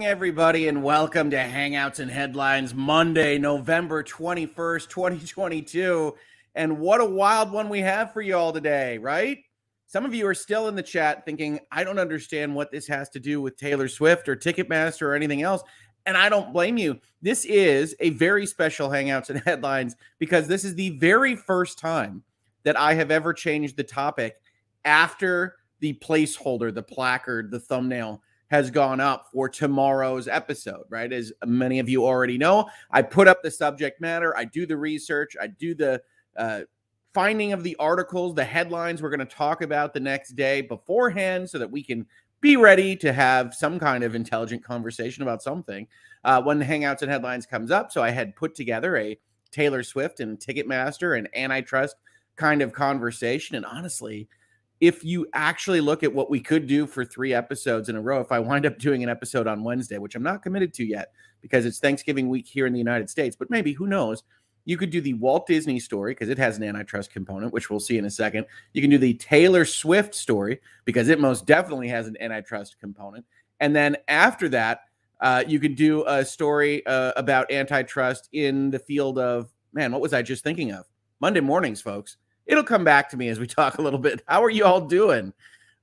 Morning, everybody, and welcome to Hangouts and Headlines Monday, November 21st, 2022. And what a wild one we have for you all today, right? Some of you are still in the chat thinking, I don't understand what this has to do with Taylor Swift or Ticketmaster or anything else. And I don't blame you. This is a very special Hangouts and Headlines because this is the very first time that I have ever changed the topic after the placeholder, the placard, the thumbnail has gone up for tomorrow's episode, right? As many of you already know, I put up the subject matter, I do the research, I do the uh, finding of the articles, the headlines we're going to talk about the next day beforehand so that we can be ready to have some kind of intelligent conversation about something uh, when Hangouts and Headlines comes up. So I had put together a Taylor Swift and Ticketmaster and antitrust kind of conversation. And honestly, if you actually look at what we could do for three episodes in a row, if I wind up doing an episode on Wednesday, which I'm not committed to yet because it's Thanksgiving week here in the United States, but maybe who knows? You could do the Walt Disney story because it has an antitrust component, which we'll see in a second. You can do the Taylor Swift story because it most definitely has an antitrust component. And then after that, uh, you can do a story uh, about antitrust in the field of, man, what was I just thinking of? Monday mornings, folks it'll come back to me as we talk a little bit. How are you all doing?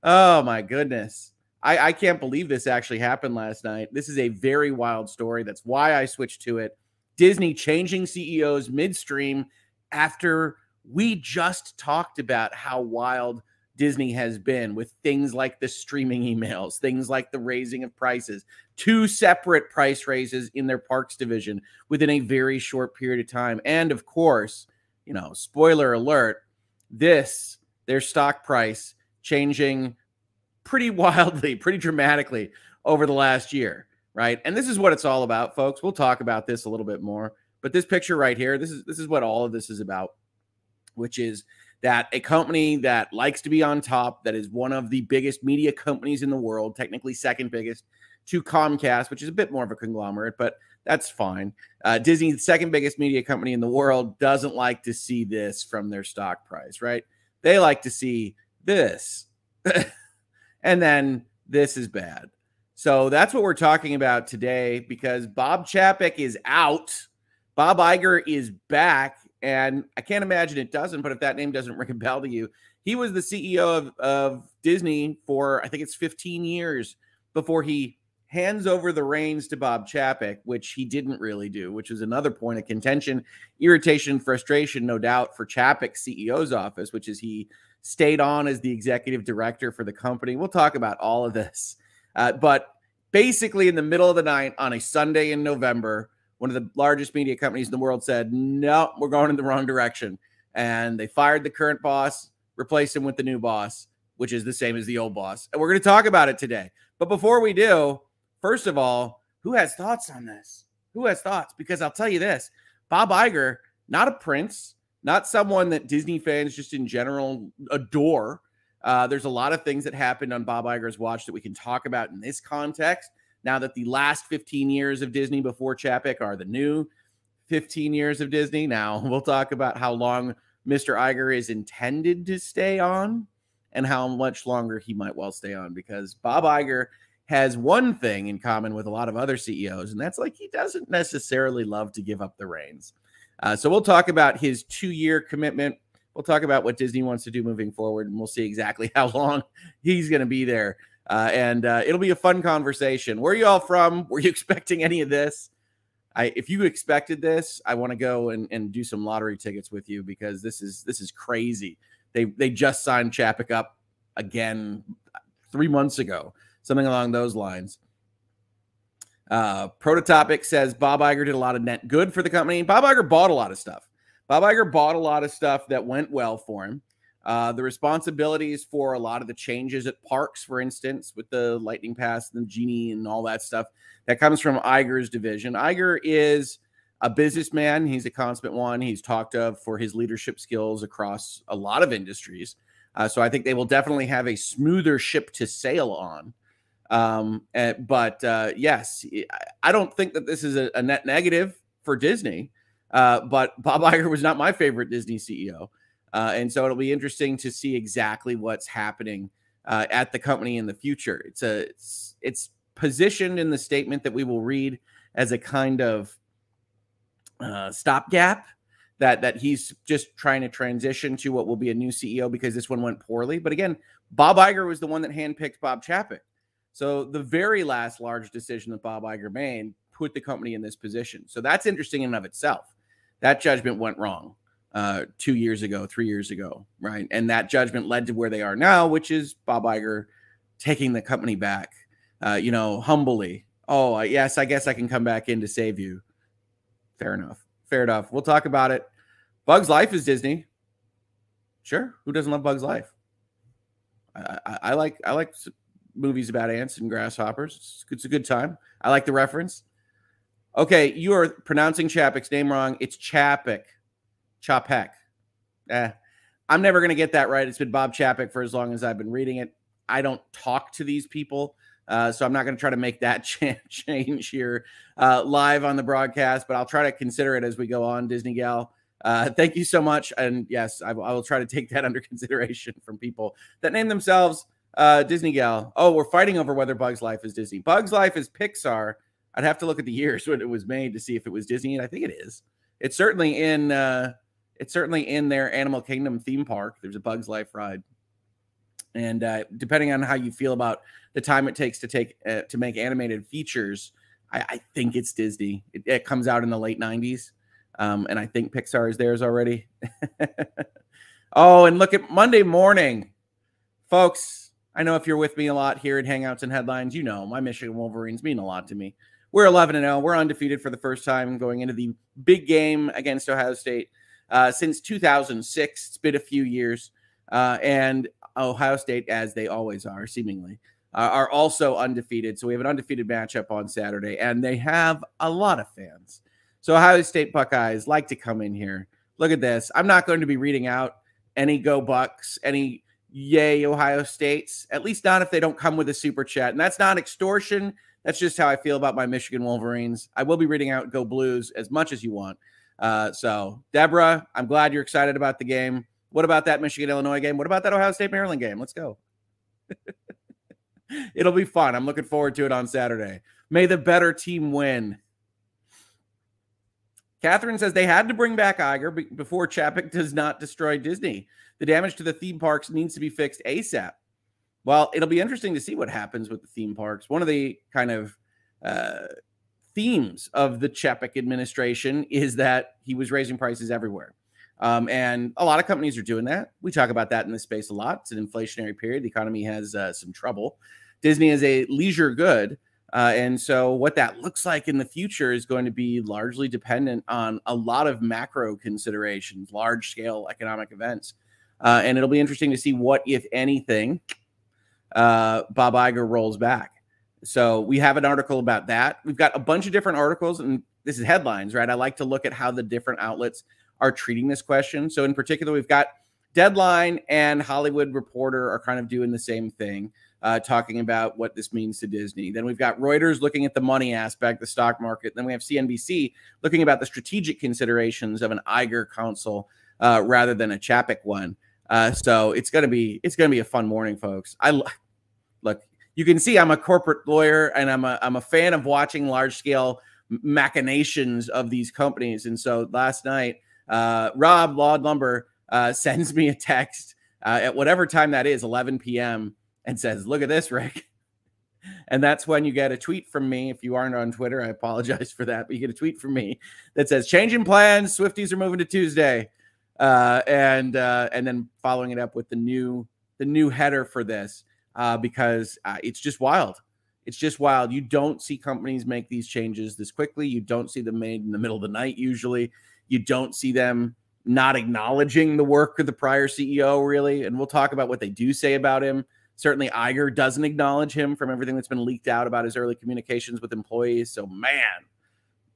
Oh my goodness. I, I can't believe this actually happened last night. This is a very wild story. That's why I switched to it. Disney changing CEOs midstream after we just talked about how wild Disney has been with things like the streaming emails, things like the raising of prices, two separate price raises in their parks division within a very short period of time. And of course, you know, spoiler alert, this, their stock price changing pretty wildly, pretty dramatically over the last year, right? And this is what it's all about, folks. We'll talk about this a little bit more. But this picture right here, this is this is what all of this is about, which is that a company that likes to be on top, that is one of the biggest media companies in the world, technically second biggest to Comcast, which is a bit more of a conglomerate, but that's fine. Uh, the second biggest media company in the world doesn't like to see this from their stock price, right? They like to see this. and then this is bad. So that's what we're talking about today because Bob Chapek is out. Bob Iger is back. And I can't imagine it doesn't, but if that name doesn't ring a bell to you, he was the CEO of, of Disney for, I think it's 15 years before he hands over the reins to Bob Chapek, which he didn't really do, which is another point of contention, irritation, frustration, no doubt, for Chapek's CEO's office, which is he stayed on as the executive director for the company. We'll talk about all of this. Uh, but basically, in the middle of the night on a Sunday in November, one of the largest media companies in the world said, No, we're going in the wrong direction. And they fired the current boss, replaced him with the new boss, which is the same as the old boss. And we're going to talk about it today. But before we do, First of all, who has thoughts on this? Who has thoughts? Because I'll tell you this Bob Iger, not a prince, not someone that Disney fans just in general adore. Uh, there's a lot of things that happened on Bob Iger's watch that we can talk about in this context. Now that the last 15 years of Disney before Chapek are the new 15 years of Disney. Now we'll talk about how long Mr. Iger is intended to stay on and how much longer he might well stay on because Bob Iger has one thing in common with a lot of other CEOs, and that's like he doesn't necessarily love to give up the reins. Uh, so we'll talk about his two year commitment. We'll talk about what Disney wants to do moving forward, and we'll see exactly how long he's going to be there. Uh, and uh, it'll be a fun conversation. Where are you all from? Were you expecting any of this? I, if you expected this, I want to go and, and do some lottery tickets with you because this is this is crazy. They they just signed Chapek up again three months ago something along those lines. Uh, Prototopic says Bob Iger did a lot of net good for the company. Bob Iger bought a lot of stuff. Bob Iger bought a lot of stuff that went well for him. Uh, the responsibilities for a lot of the changes at parks, for instance, with the Lightning Pass and the Genie and all that stuff, that comes from Iger's division. Iger is a businessman. He's a consummate one. He's talked of for his leadership skills across a lot of industries. Uh, so I think they will definitely have a smoother ship to sail on. Um, and, eh, but uh, yes, I don't think that this is a, a net negative for Disney. Uh, but Bob Iger was not my favorite Disney CEO. Uh, and so it'll be interesting to see exactly what's happening uh, at the company in the future. It's a it's, it's positioned in the statement that we will read as a kind of uh, stopgap that that he's just trying to transition to what will be a new CEO because this one went poorly. But again, Bob Iger was the one that handpicked Bob Chapek. So the very last large decision that Bob Iger made put the company in this position. So that's interesting in and of itself. That judgment went wrong uh, two years ago, three years ago, right? And that judgment led to where they are now, which is Bob Iger taking the company back, uh, you know, humbly. Oh, yes, I guess I can come back in to save you. Fair enough. Fair enough. We'll talk about it. Bug's Life is Disney. Sure. Who doesn't love Bug's Life? I, I, I like I like movies about ants and grasshoppers. It's, it's, a good time. I like the reference. Okay, you are pronouncing Chapek's name wrong. It's Chapek. Chapek. Eh. I'm never going to get that right. It's been Bob Chapek for as long as I've been reading it. I don't talk to these people. Uh, so I'm not going to try to make that change here uh, live on the broadcast, but I'll try to consider it as we go on. Disney Gal, uh, thank you so much, and yes, I, I, will try to take that under consideration from people that name themselves uh, Disney Gal. Oh, we're fighting over whether Bugs Life is Disney. Bugs Life is Pixar. I'd have to look at the years when it was made to see if it was Disney, and I think it is. It's certainly in. Uh, it's certainly in their Animal Kingdom theme park. There's a Bugs Life ride. And uh, depending on how you feel about the time it takes to take uh, to make animated features, I, I think it's Disney. It, it, comes out in the late '90s, um, and I think Pixar is theirs already. oh, and look at Monday morning, folks. I know if you're with me a lot here at Hangouts and Headlines, you know my Michigan Wolverines mean a lot to me. We're 11 and 0. We're undefeated for the first time going into the big game against Ohio State uh, since 2006. It's been a few years. Uh, and Ohio State, as they always are, seemingly, uh, are also undefeated. So we have an undefeated matchup on Saturday, and they have a lot of fans. So Ohio State Buckeyes like to come in here. Look at this. I'm not going to be reading out any Go Bucks, any Yay Ohio States, at least not if they don't come with a super chat. And that's not extortion. That's just how I feel about my Michigan Wolverines. I will be reading out Go Blues as much as you want. Uh, so, Deborah, I'm glad you're excited about the game. What about that Michigan Illinois game? What about that Ohio State Maryland game? Let's go. It'll be fun. I'm looking forward to it on Saturday. May the better team win. Catherine says they had to bring back Iger before Chapek does not destroy Disney. The damage to the theme parks needs to be fixed ASAP. Well, it'll be interesting to see what happens with the theme parks. One of the kind of uh, themes of the Chapek administration is that he was raising prices everywhere. Um, and a lot of companies are doing that. We talk about that in this space a lot. It's an inflationary period. The economy has uh, some trouble. Disney is a leisure good. Uh, and so, what that looks like in the future is going to be largely dependent on a lot of macro considerations, large scale economic events. Uh, and it'll be interesting to see what, if anything, uh, Bob Iger rolls back. So, we have an article about that. We've got a bunch of different articles, and this is headlines, right? I like to look at how the different outlets are treating this question. So, in particular, we've got Deadline and Hollywood Reporter are kind of doing the same thing, uh, talking about what this means to Disney. Then we've got Reuters looking at the money aspect, the stock market. Then we have CNBC looking about the strategic considerations of an Iger council uh, rather than a Chapek one. Uh, so it's gonna be it's gonna be a fun morning, folks. I look. You can see I'm a corporate lawyer and I'm a I'm a fan of watching large scale machinations of these companies. And so last night uh, Rob Laud Lumber uh, sends me a text uh, at whatever time that is, 11 p.m., and says, "Look at this, Rick." And that's when you get a tweet from me. If you aren't on Twitter, I apologize for that, but you get a tweet from me that says, "Changing plans. Swifties are moving to Tuesday," uh, and uh, and then following it up with the new the new header for this uh, because uh, it's just wild. It's just wild. You don't see companies make these changes this quickly. You don't see them made in the middle of the night usually. You don't see them not acknowledging the work of the prior CEO, really. And we'll talk about what they do say about him. Certainly, Iger doesn't acknowledge him from everything that's been leaked out about his early communications with employees. So, man,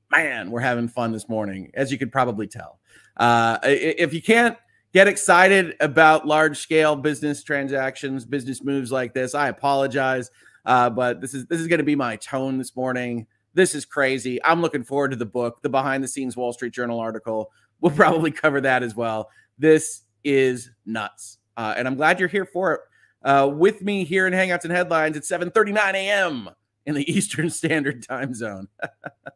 man, we're having fun this morning, as you could probably tell. Uh, if you can't get excited about large scale business transactions, business moves like this, I apologize. Uh, but this is this is going to be my tone this morning. This is crazy. I'm looking forward to the book, the behind the scenes Wall Street Journal article. We'll probably cover that as well. This is nuts. Uh, and I'm glad you're here for it. Uh, with me here in Hangouts and Headlines at 7:39 a.m. in the Eastern Standard Time Zone.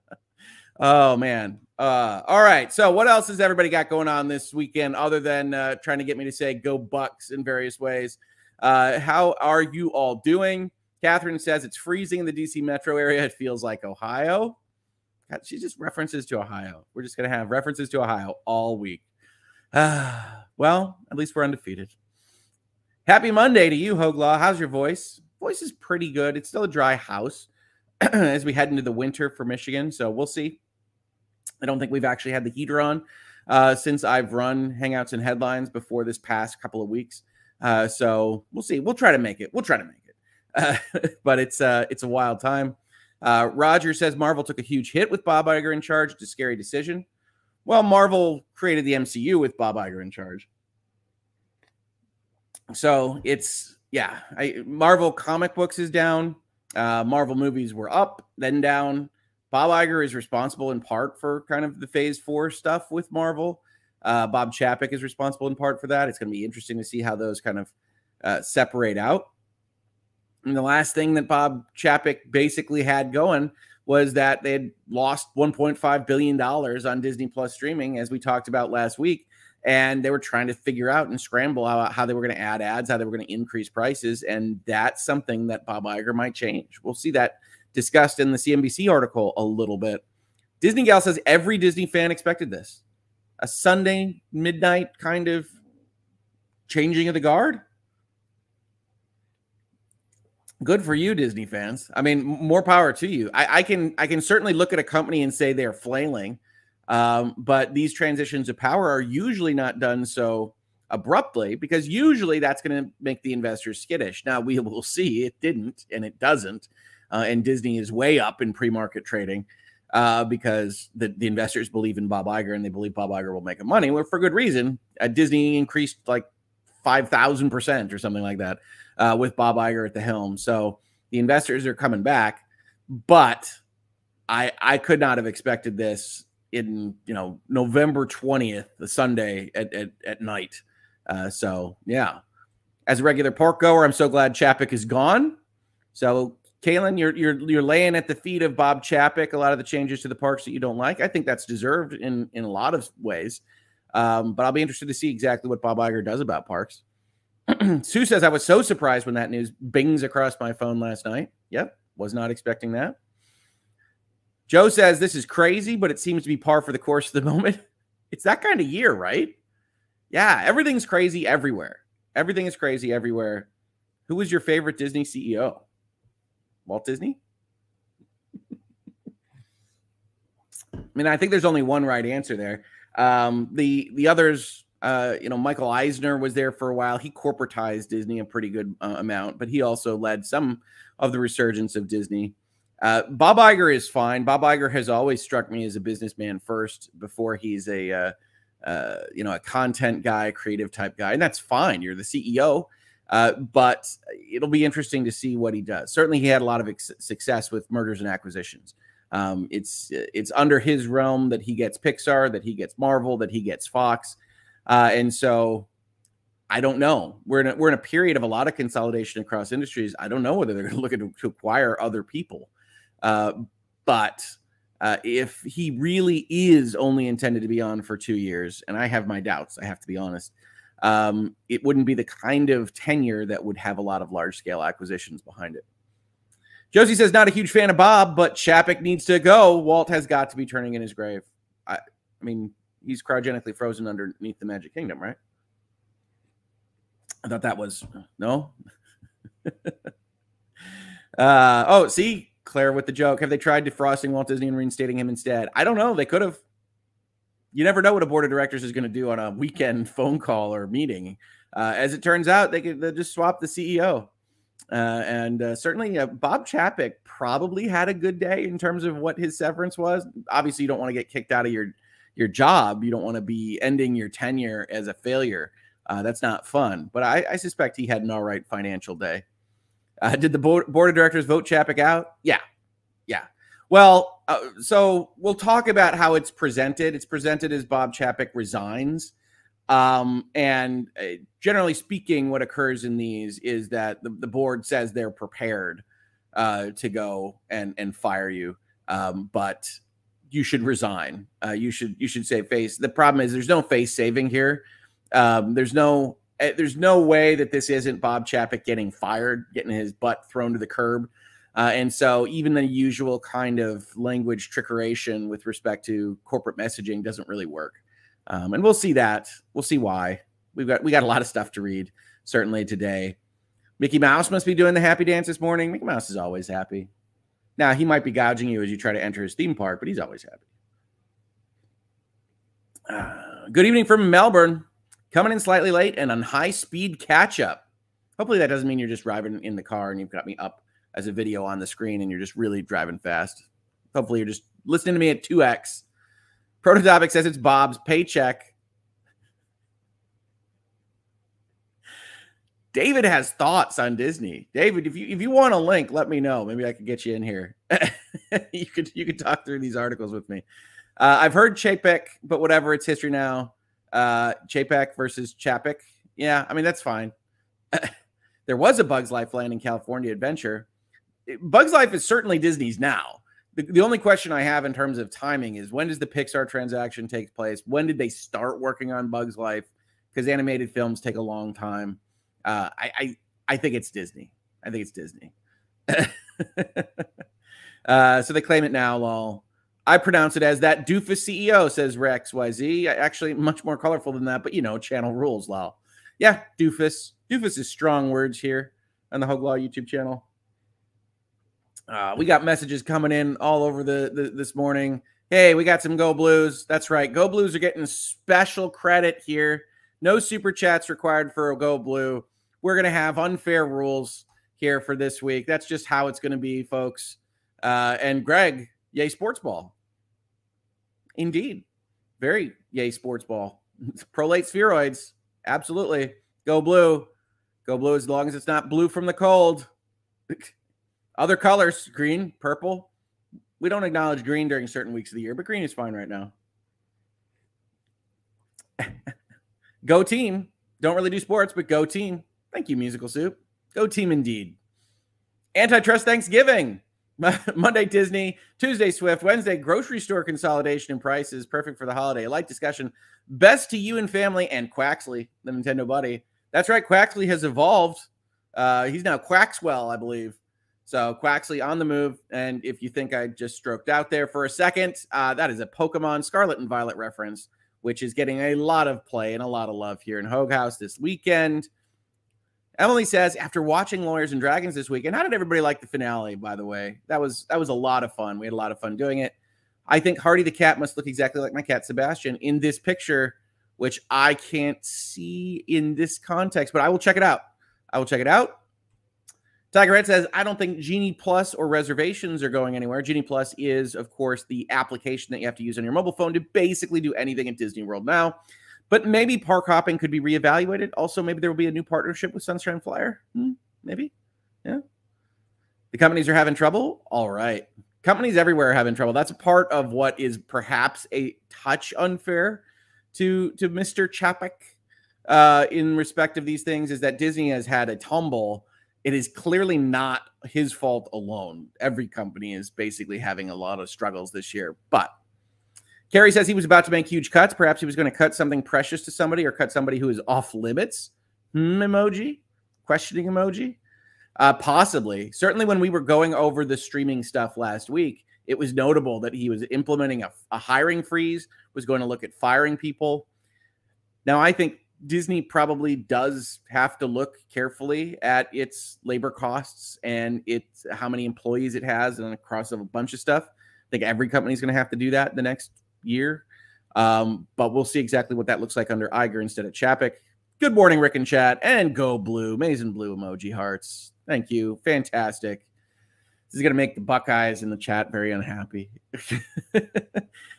oh man. Uh, all right. So what else has everybody got going on this weekend other than uh, trying to get me to say go Bucks in various ways? Uh, how are you all doing? Catherine says it's freezing in the DC metro area. It feels like Ohio. God, she just references to Ohio. We're just to have references to Ohio all week. well, at least we're undefeated. Happy Monday to you, Hoeg Law. How's your voice? Voice is pretty good. It's still a dry house as we head into the winter for Michigan. So we'll see. I don't think we've actually had the heater on uh, since I've run Hangouts and Headlines before this past couple of weeks. Uh, so we'll see. We'll try to make it. We'll try to make it. Uh, but it's uh, it's a wild time. Uh, Roger says Marvel took a huge hit with Bob Iger in charge. It's a scary decision. Well, Marvel created the MCU with Bob Iger in charge. So it's yeah, I, Marvel comic books is down. Uh, Marvel movies were up, then down. Bob Iger is responsible in part for kind of the Phase Four stuff with Marvel. Uh, Bob Chapek is responsible in part for that. It's going to be interesting to see how those kind of uh, separate out. And the last thing that Bob Chapek basically had going was that they had lost 1.5 billion dollars on Disney Plus streaming, as we talked about last week, and they were trying to figure out and scramble out how they were going to add ads, how they were going to increase prices, and that's something that Bob Iger might change. We'll see that discussed in the CNBC article a little bit. Disney Gal says every Disney fan expected this, a Sunday midnight kind of changing of the guard good for you disney fans i mean more power to you I, I, can i can certainly look at a company and say they're flailing um, but these transitions of power are usually not done so abruptly because usually that's going to make the investors skittish. Now we will see. It didn't and it doesn't. Uh, and disney is way up in pre-market trading uh, because the, the investors believe in bob Iger and they believe bob Iger will make them money well, for good reason. Uh, disney increased like 5000% or something like that uh, with Bob Iger at the helm. So the investors are coming back, but I I could not have expected this in you know November twentieth, the Sunday at at, at night. Uh, so yeah, as a regular park goer, I'm so glad Chapek is gone. So Kaylin, you're you're you're laying at the feet of Bob Chapek. A lot of the changes to the parks that you don't like, I think that's deserved in in a lot of ways. Um, but I'll be interested to see exactly what Bob Iger does about parks. Sue says, I was so surprised when that news bings across my phone last night. Yep, was not expecting that. Joe says, This is crazy, but it seems to be par for the course of the moment. It's that kind of year, right? Yeah, everything's crazy everywhere. Everything is crazy everywhere. Who was your favorite Disney CEO? Walt Disney? I mean, I think there's only one right answer there. Um, the the others uh, you know, Michael Eisner was there for a while. He corporatized Disney a pretty good uh, amount, but he also led some of the resurgence of Disney. Uh, Bob Iger is fine. Bob Iger has always struck me as a businessman first before he's a, uh, uh, you know, a content guy, creative type guy, and that's fine. You're the CEO, uh, but it'll be interesting to see what he does. Certainly, he had a lot of success with mergers and acquisitions. Um, it's it's under his realm that he gets Pixar, that he gets Marvel, that he gets Fox. Uh, and so I don't know. We're in a, we're in a period of a lot of consolidation across industries. I don't know whether they're going to look to, to acquire other people. Uh, but uh, if he really is only intended to be on for two years, and I have my doubts, I have to be honest, um, it wouldn't be the kind of tenure that would have a lot of large scale acquisitions behind it. Josie says, not a huge fan of Bob, but Chapek needs to go. Walt has got to be turning in his grave. I, I mean, he's cryogenically frozen underneath the Magic Kingdom, right? I thought that was no. uh, oh, see, Claire with the joke. Have they tried defrosting Walt Disney and reinstating him instead? I don't know. They could have. You never know what a board of directors is going to do on a weekend phone call or meeting. Uh, as it turns out, they could just swap the CEO. Uh, and uh, certainly, uh, Bob Chapek probably had a good day in terms of what his severance was. Obviously, you don't want to get kicked out of your your job. You don't want to be ending your tenure as a failure. Uh, that's not fun. But I, I, suspect he had an all right financial day. Uh, did the board, board of directors vote Chapek out? Yeah. Yeah. Well, uh, so we'll talk about how it's presented. It's presented as Bob Chapek resigns. Um, and uh, generally speaking, what occurs in these is that the, the board says they're prepared uh, to go and and fire you, um, but you should resign. Uh, you should you should say face. The problem is there's no face saving here. Um, there's no there's no way that this isn't Bob Chapek getting fired, getting his butt thrown to the curb. Uh, and so even the usual kind of language trickeration with respect to corporate messaging doesn't really work. Um, and we'll see that. We'll see why. We've got we got a lot of stuff to read certainly today. Mickey Mouse must be doing the happy dance this morning. Mickey Mouse is always happy. Now he might be gouging you as you try to enter his theme park, but he's always happy. Uh, good evening from Melbourne. Coming in slightly late and on high speed catch up. Hopefully that doesn't mean you're just driving in the car and you've got me up as a video on the screen and you're just really driving fast. Hopefully you're just listening to me at 2x. Prototopic says it's Bob's paycheck. David has thoughts on Disney. David, if you if you want a link, let me know. Maybe I could get you in here. you could you could talk through these articles with me. Uh, I've heard Chapek, but whatever, it's history now. Uh, Chapek versus Chapek. Yeah, I mean that's fine. there was a Bugs Life Land in California adventure. Bugs Life is certainly Disney's now. The, the only question I have in terms of timing is when does the Pixar transaction take place? When did they start working on Bugs Life? Because animated films take a long time. Uh, I, I I think it's Disney. I think it's Disney. uh, so they claim it now, lol. I pronounce it as that doofus CEO, says Rex YZ. Actually, much more colorful than that, but you know, channel rules, lol. Yeah, doofus. Doofus is strong words here on the Hoeg Law YouTube channel. Uh, we got messages coming in all over the, the this morning. Hey, we got some Go Blues. That's right. Go Blues are getting special credit here. No super chats required for a Go Blue. We're going to have unfair rules here for this week. That's just how it's going to be, folks. Uh, and Greg, yay sports ball. Indeed. Very yay sports ball. Prolate spheroids. Absolutely. Go blue. Go blue as long as it's not blue from the cold. Other colors, green, purple. We don't acknowledge green during certain weeks of the year, but green is fine right now. go team. Don't really do sports, but go team. Thank you, Musical Soup. Go team indeed. Antitrust Thanksgiving. Monday Disney, Tuesday Swift, Wednesday grocery store consolidation and prices. Perfect for the holiday. Light discussion. Best to you and family and Quaxly, the Nintendo buddy. That's right. Quaxly has evolved. Uh, he's now Quaxwell, I believe. So Quaxly on the move. And if you think I just stroked out there for a second, uh, that is a Pokemon Scarlet and Violet reference, which is getting a lot of play and a lot of love here in Hoeg House this weekend. Emily says, after watching Lawyers and Dragons this weekend, how did everybody like the finale? By the way, that was that was a lot of fun. We had a lot of fun doing it. I think Hardy the cat must look exactly like my cat Sebastian in this picture, which I can't see in this context, but I will check it out. I will check it out. Tiger Red says, I don't think Genie Plus or reservations are going anywhere. Genie Plus is, of course, the application that you have to use on your mobile phone to basically do anything at Disney World now. But maybe park hopping could be reevaluated. Also, maybe there will be a new partnership with Sunshine Flyer. Hmm, maybe. Yeah. The companies are having trouble. All right. Companies everywhere are having trouble. That's a part of what is perhaps a touch unfair to to Mr. Chapek uh, in respect of these things is that Disney has had a tumble it is clearly not his fault alone. Every company is basically having a lot of struggles this year. But Kerry says he was about to make huge cuts. Perhaps he was going to cut something precious to somebody or cut somebody who is off limits. Hmm, emoji, questioning emoji. Uh, possibly. Certainly, when we were going over the streaming stuff last week, it was notable that he was implementing a, a hiring freeze, was going to look at firing people. Now, I think Disney probably does have to look carefully at its labor costs and its how many employees it has and across a bunch of stuff. I think every company is going to have to do that the next year. Um, but we'll see exactly what that looks like under Iger instead of Chapek. Good morning, Rick and chat, and go blue, Mason blue emoji hearts. Thank you, fantastic. This is going to make the Buckeyes in the chat very unhappy.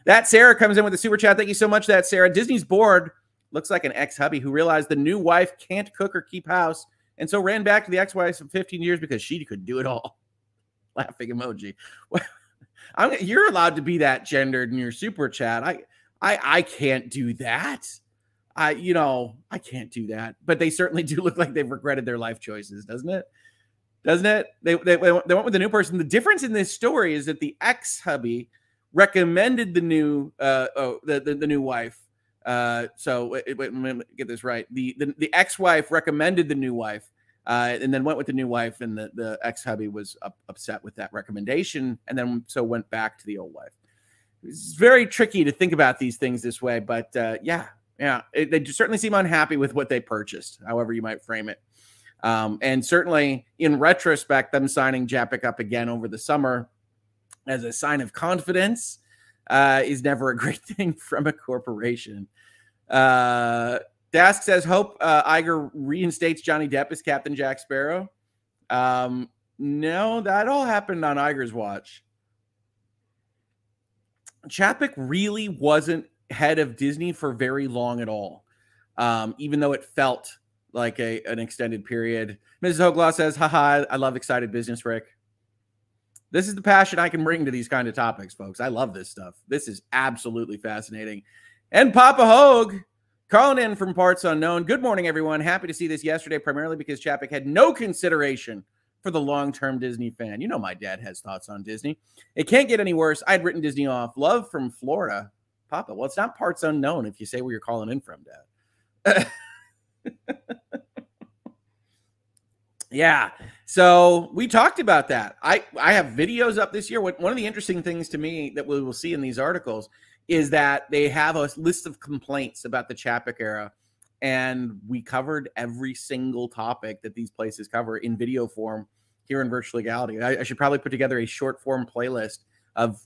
that Sarah comes in with a super chat. Thank you so much, that Sarah. Disney's board looks like an ex hubby who realized the new wife can't cook or keep house, and so ran back to the ex wife of 15 years because she could do it all. Laughing emoji. I'm, you're allowed to be that gendered in your super chat. I, I, I can't do that. I, you know, I can't do that. But they certainly do look like they've regretted their life choices, doesn't it? doesn't it? They, they, they went with the new person. The difference in this story is that the ex hubby recommended the new uh oh the the, the new wife. Uh, so wait, wait, me get this right. The the, the ex wife recommended the new wife. Uh, and then went with the new wife, and the, the ex hubby was up, upset with that recommendation, and then so went back to the old wife. It's very tricky to think about these things this way, but uh, yeah, yeah, it, they certainly seem unhappy with what they purchased, however you might frame it. Um, and certainly in retrospect, them signing Chapek up again over the summer as a sign of confidence uh, is never a great thing from a corporation. Uh, Dask says, hope uh, Iger reinstates Johnny Depp as Captain Jack Sparrow. Um, no, that all happened on Iger's watch. Chapek really wasn't head of Disney for very long at all, um, even though it felt like a an extended period. Mrs. Hoeg Law says, haha, I love excited business, Rick. This is the passion I can bring to these kind of topics, folks. I love this stuff. This is absolutely fascinating. And Papa Hoeg calling in from parts unknown. Good morning, everyone. Happy to see this yesterday, primarily because Chapek had no consideration for the long term Disney fan. You know, my dad has thoughts on Disney. It can't get any worse. I'd written Disney off. Love from Florida. Papa, well, it's not parts unknown if you say where you're calling in from, Dad. yeah. So we talked about that. I I have videos up this year. One of the interesting things to me that we will see in these articles is that they have a list of complaints about the Chapek era, and we covered every single topic that these places cover in video form here in Virtual Legality. I, I should probably put together a short form playlist of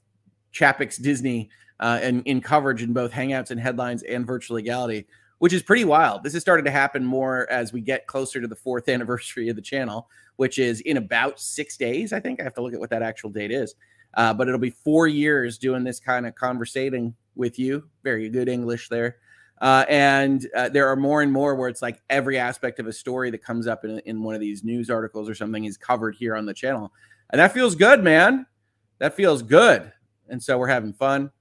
Chapek's Disney uh, and in coverage in both Hangouts and headlines and Virtual Legality which is pretty wild. This has started to happen more as we get closer to the fourth anniversary of the channel, which is in about six days. I think I have to look at what that actual date is. Uh, but it'll be four years doing this kind of conversating with you. Very good English there. Uh, and uh, there are more and more where it's like every aspect of a story that comes up in, in one of these news articles or something is covered here on the channel. And that feels good, man. That feels good. And so we're having fun.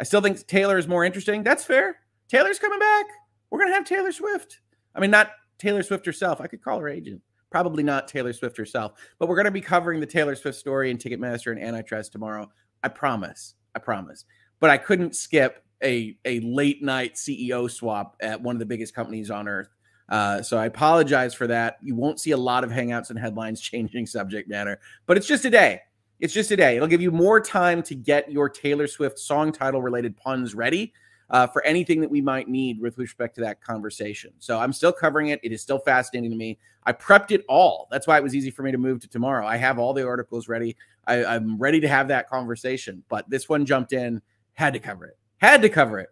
I still think Taylor is more interesting. That's fair. Taylor's coming back. We're going to have Taylor Swift. I mean, not Taylor Swift herself. I could call her agent. Probably not Taylor Swift herself, but we're going to be covering the Taylor Swift story in Ticketmaster and Antitrust tomorrow. I promise. I promise. But I couldn't skip a, a late night CEO swap at one of the biggest companies on earth. Uh, so I apologize for that. You won't see a lot of hangouts and headlines changing subject matter, but it's just a day. It's just a day. It'll give you more time to get your Taylor Swift song title related puns ready uh, for anything that we might need with respect to that conversation. So I'm still covering it. It is still fascinating to me. I prepped it all. That's why it was easy for me to move to tomorrow. I have all the articles ready. I, I'm ready to have that conversation. But this one jumped in, had to cover it. Had to cover it.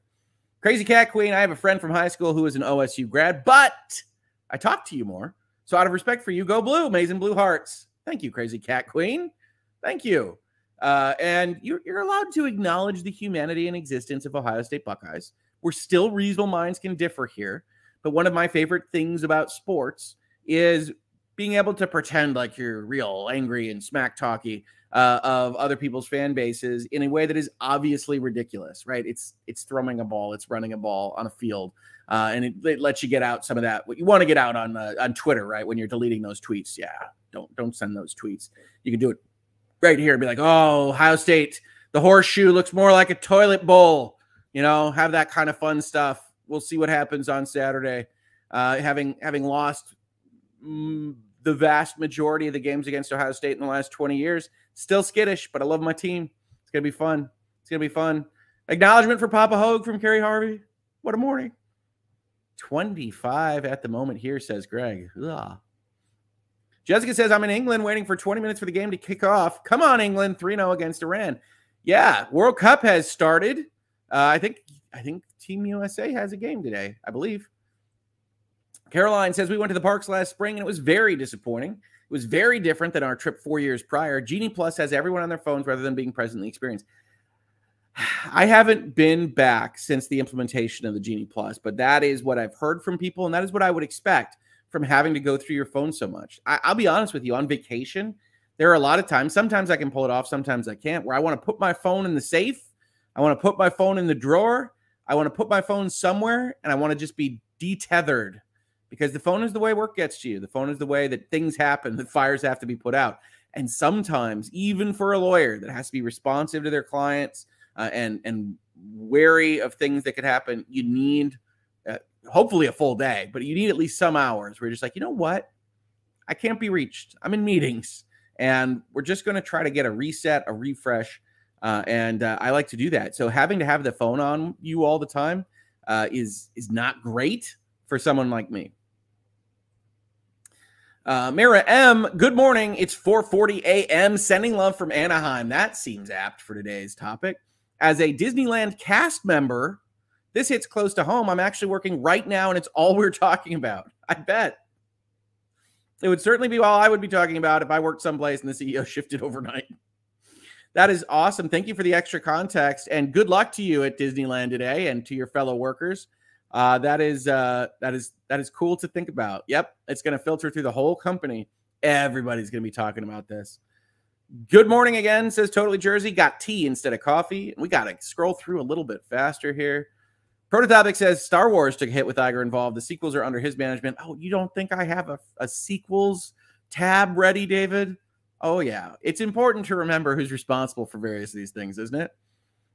Crazy Cat Queen. I have a friend from high school who is an OSU grad, but I talk to you more. So out of respect for you, go blue, amazing blue hearts. Thank you, Crazy Cat Queen. Thank you. Uh, and you're, you're allowed to acknowledge the humanity and existence of Ohio State Buckeyes. We're still reasonable minds can differ here. But one of my favorite things about sports is being able to pretend like you're real angry and smack talky uh, of other people's fan bases in a way that is obviously ridiculous, right? It's it's throwing a ball, it's running a ball on a field, uh, and it, it, lets you get out some of that. What you want to get out on uh, on Twitter, right? When you're deleting those tweets, yeah, don't don't send those tweets. You can do it right here and be like, oh, Ohio State, the horseshoe looks more like a toilet bowl. You know, have that kind of fun stuff. We'll see what happens on Saturday. Uh, having having lost mm, the vast majority of the games against Ohio State in the last 20 years, still skittish, but I love my team. It's gonna be fun. It's gonna be fun. Acknowledgement for Papa Hoeg from Kerry Harvey. What a morning. 25 at the moment here, says Greg. Ugh. Jessica says, I'm in England waiting for 20 minutes for the game to kick off. Come on, England, 3 0 against Iran. Yeah, World Cup has started. Uh, I think I think Team USA has a game today, I believe. Caroline says we went to the parks last spring and it was very disappointing. It was very different than our trip four years prior. Genie Plus has everyone on their phones rather than being present in the experience. I haven't been back since the implementation of the Genie Plus, but that is what I've heard from people, and that is what I would expect from having to go through your phone so much. I, I'll be honest with you, on vacation, there are a lot of times, sometimes I can pull it off, sometimes I can't, where I want to put my phone in the safe. I want to put my phone in the drawer. I want to put my phone somewhere and I want to just be detethered because the phone is the way work gets to you. The phone is the way that things happen, that fires have to be put out. And sometimes, even for a lawyer that has to be responsive to their clients uh, and and wary of things that could happen, you need hopefully a full day, but you need at least some hours where you're just like, you know what, I can't be reached. I'm in meetings, and we're just going to try to get a reset, a refresh. Uh, and uh, I like to do that. So having to have the phone on you all the time uh, is is not great for someone like me. Uh, Mira M, good morning. It's 4:40 a.m. Sending love from Anaheim. That seems apt for today's topic. As a Disneyland cast member, this hits close to home. I'm actually working right now, and it's all we're talking about. I bet it would certainly be all I would be talking about if I worked someplace and the CEO shifted overnight. That is awesome. Thank you for the extra context, and good luck to you at Disneyland today, and to your fellow workers. Uh, that is uh, that is that is cool to think about. Yep, it's going to filter through the whole company. Everybody's going to be talking about this. Good morning again, says Totally Jersey. Got tea instead of coffee. We got to scroll through a little bit faster here. Prototypic says Star Wars took a hit with Iger involved. The sequels are under his management. Oh, you don't think I have a, a sequels tab ready, David? Oh, yeah. It's important to remember who's responsible for various of these things, isn't it?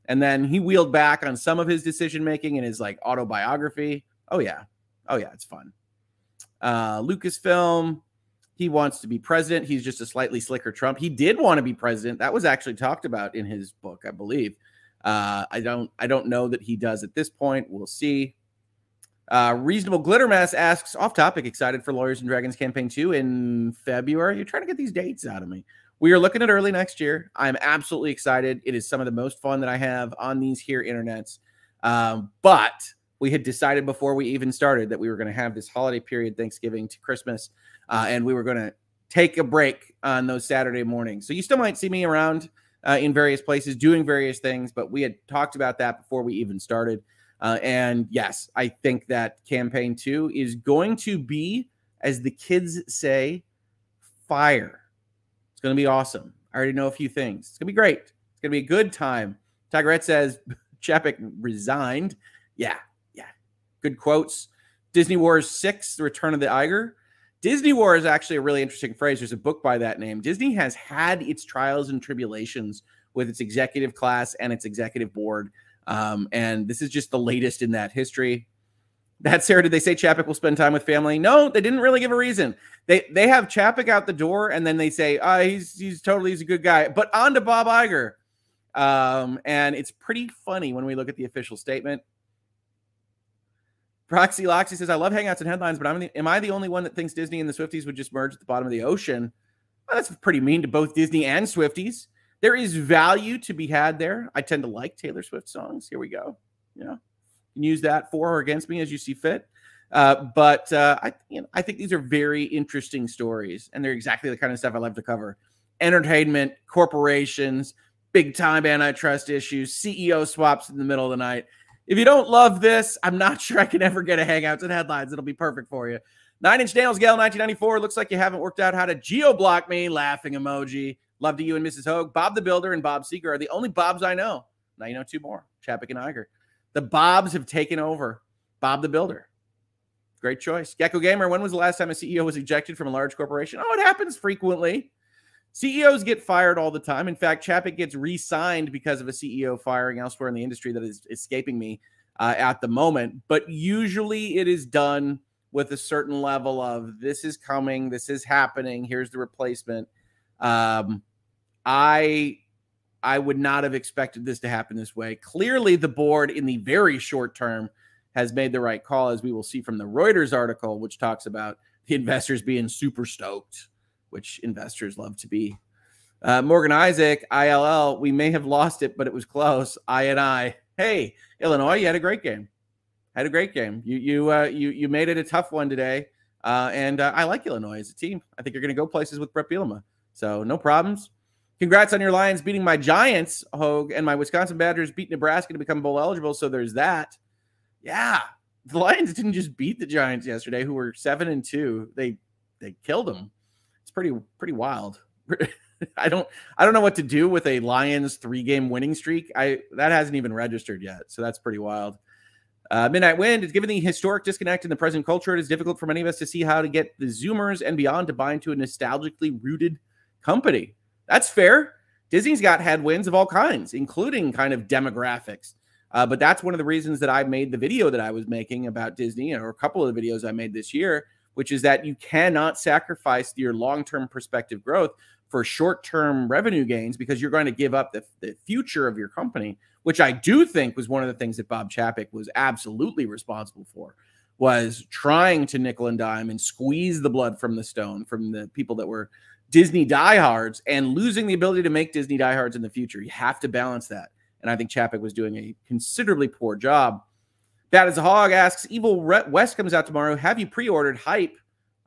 And then he wheeled back on some of his decision making in his like autobiography. Oh yeah. Oh yeah, it's fun. Uh Lucasfilm, he wants to be president. He's just a slightly slicker Trump. He did want to be president. That was actually talked about in his book, I believe. Uh, I don't I don't know that he does at this point. We'll see. Uh, Reasonable Glitter Mass asks, off topic, excited for Lawyers and Dragons campaign two in February. You're trying to get these dates out of me. We are looking at early next year. I'm absolutely excited. It is some of the most fun that I have on these here internets. Um, but we had decided before we even started that we were going to have this holiday period, Thanksgiving to Christmas, uh, and we were going to take a break on those Saturday mornings. So you still might see me around uh, in various places doing various things, but we had talked about that before we even started. Uh, and yes, I think that campaign two is going to be, as the kids say, fire. It's going to be awesome. I already know a few things. It's going to be great. It's going to be a good time. Tigerette says Chapek resigned. Yeah, yeah. Good quotes. Disney Wars 6, The Return of the Iger. Disney War is actually a really interesting phrase. There's a book by that name. Disney has had its trials and tribulations with its executive class and its executive board. Um, and this is just the latest in that history. That Sarah, did they say Chapek will spend time with family? No, they didn't really give a reason. They they have Chapek out the door, and then they say, "Ah, he's he's totally he's a good guy." But on to Bob Iger, um, and it's pretty funny when we look at the official statement. Proxy Loxy says, "I love hangouts and headlines, but I'm the, am I the only one that thinks Disney and the Swifties would just merge at the bottom of the ocean?" Well, that's pretty mean to both Disney and Swifties. There is value to be had there. I tend to like Taylor Swift songs. Here we go. Yeah You can use that for or against me as you see fit. Uh, but uh, I, you know, I think these are very interesting stories, and they're exactly the kind of stuff I love to cover: entertainment, corporations, big time antitrust issues, CEO swaps in the middle of the night. If you don't love this, I'm not sure I can ever get a Hangouts and headlines. It'll be perfect for you. Nine Inch Nails Gal 1994. Looks like you haven't worked out how to geo block me. Laughing emoji. Love to you and Mrs. Hoeg. Bob the Builder and Bob Seger are the only Bobs I know. Now you know two more Chapek and Iger. The Bobs have taken over. Bob the Builder. Great choice. Gecko Gamer, when was the last time a CEO was ejected from a large corporation? Oh, it happens frequently. CEOs get fired all the time. In fact, Chapek gets re signed because of a CEO firing elsewhere in the industry that is escaping me uh, at the moment. But usually it is done with a certain level of this is coming, this is happening, here's the replacement. Um, I I would not have expected this to happen this way. Clearly, the board in the very short term has made the right call, as we will see from the Reuters article, which talks about the investors being super stoked, which investors love to be. Uh, Morgan Isaac, ILL, we may have lost it, but it was close. I and I. Hey, Illinois, you had a great game. Had a great game. You you uh, you you made it a tough one today, uh, and uh, I like Illinois as a team. I think you're going to go places with Bret Bielema. So no problems. Congrats on your Lions beating my Giants, Hoeg, and my Wisconsin Badgers beat Nebraska to become bowl eligible. So there's that. Yeah, the Lions didn't just beat the Giants yesterday, who were seven and two. They they killed them. It's pretty pretty wild. I don't I don't know what to do with a Lions three game winning streak. I that hasn't even registered yet, so that's pretty wild. Uh, Midnight Wind is given the historic disconnect in the present culture. It is difficult for many of us to see how to get the Zoomers and beyond to buy into a nostalgically rooted company. That's fair. Disney's got headwinds of all kinds, including kind of demographics. Uh, but that's one of the reasons that I made the video that I was making about Disney, or a couple of the videos I made this year, which is that you cannot sacrifice your long term perspective growth for short term revenue gains because you're going to give up the, the future of your company, which I do think was one of the things that Bob Chapek was absolutely responsible for was trying to nickel and dime and squeeze the blood from the stone from the people that were Disney diehards and losing the ability to make Disney diehards in the future. You have to balance that. And I think Chapek was doing a considerably poor job. That is a hog asks, Evil West comes out tomorrow. Have you pre-ordered Hype?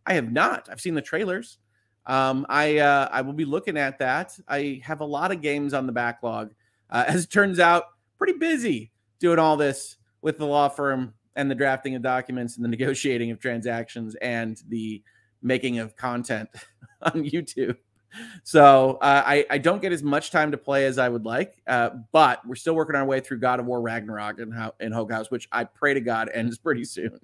I have not. I've seen the trailers. Um, I uh, I will be looking at that. I have a lot of games on the backlog. Uh, as it turns out, pretty busy doing all this with the law firm and the drafting of documents and the negotiating of transactions and the making of content on YouTube. So uh, I, I don't get as much time to play as I would like, uh, but we're still working our way through God of War Ragnarok and how Hogue House, which I pray to God ends pretty soon.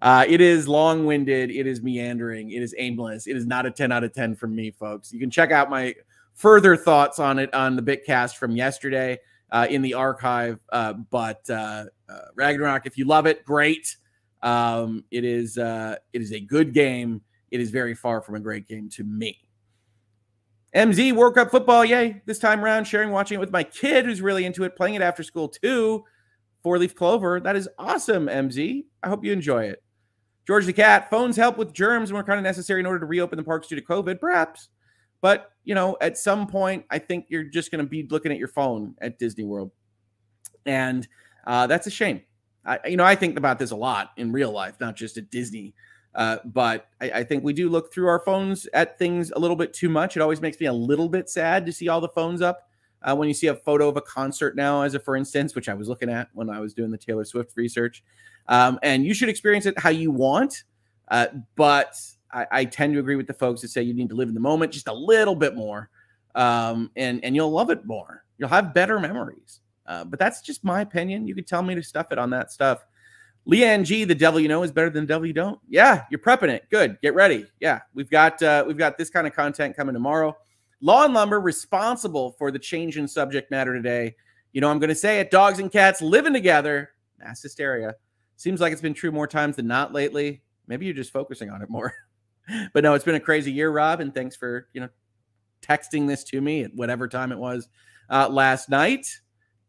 Uh, it is long winded, it is meandering, it is aimless. It is not a 10 out of 10 from me, folks. You can check out my further thoughts on it on the Bitcast from yesterday uh, in the archive. Uh, but uh, uh, Ragnarok, if you love it, great. Um, it is it is a good game. It is very far from a great game to me. MZ World Cup football, yay! This time around, sharing, watching it with my kid who's really into it, playing it after school too. Four leaf clover, that is awesome, MZ. I hope you enjoy it. George the cat, phones help with germs and were kind of necessary in order to reopen the parks due to COVID, perhaps. But you know, at some point, I think you're just going to be looking at your phone at Disney World, and uh, that's a shame. I, you know, I think about this a lot in real life, not just at Disney. Uh, but I, I, think we do look through our phones at things a little bit too much. It always makes me a little bit sad to see all the phones up. Uh, when you see a photo of a concert now, as a for instance, which I was looking at when I was doing the Taylor Swift research, um, and you should experience it how you want. Uh, but I, I, tend to agree with the folks that say you need to live in the moment just a little bit more, um, and and you'll love it more. You'll have better memories. Uh, but that's just my opinion. You could tell me to stuff it on that stuff. Leanne G, the devil you know is better than the devil you don't. Yeah, you're prepping it. Good. Get ready. Yeah, we've got uh, we've got this kind of content coming tomorrow. Law and Lumber responsible for the change in subject matter today. You know, I'm going to say it. Dogs and cats living together. Mass hysteria. Seems like it's been true more times than not lately. Maybe you're just focusing on it more. but no, it's been a crazy year, Rob, and thanks for you know texting this to me at whatever time it was uh, last night.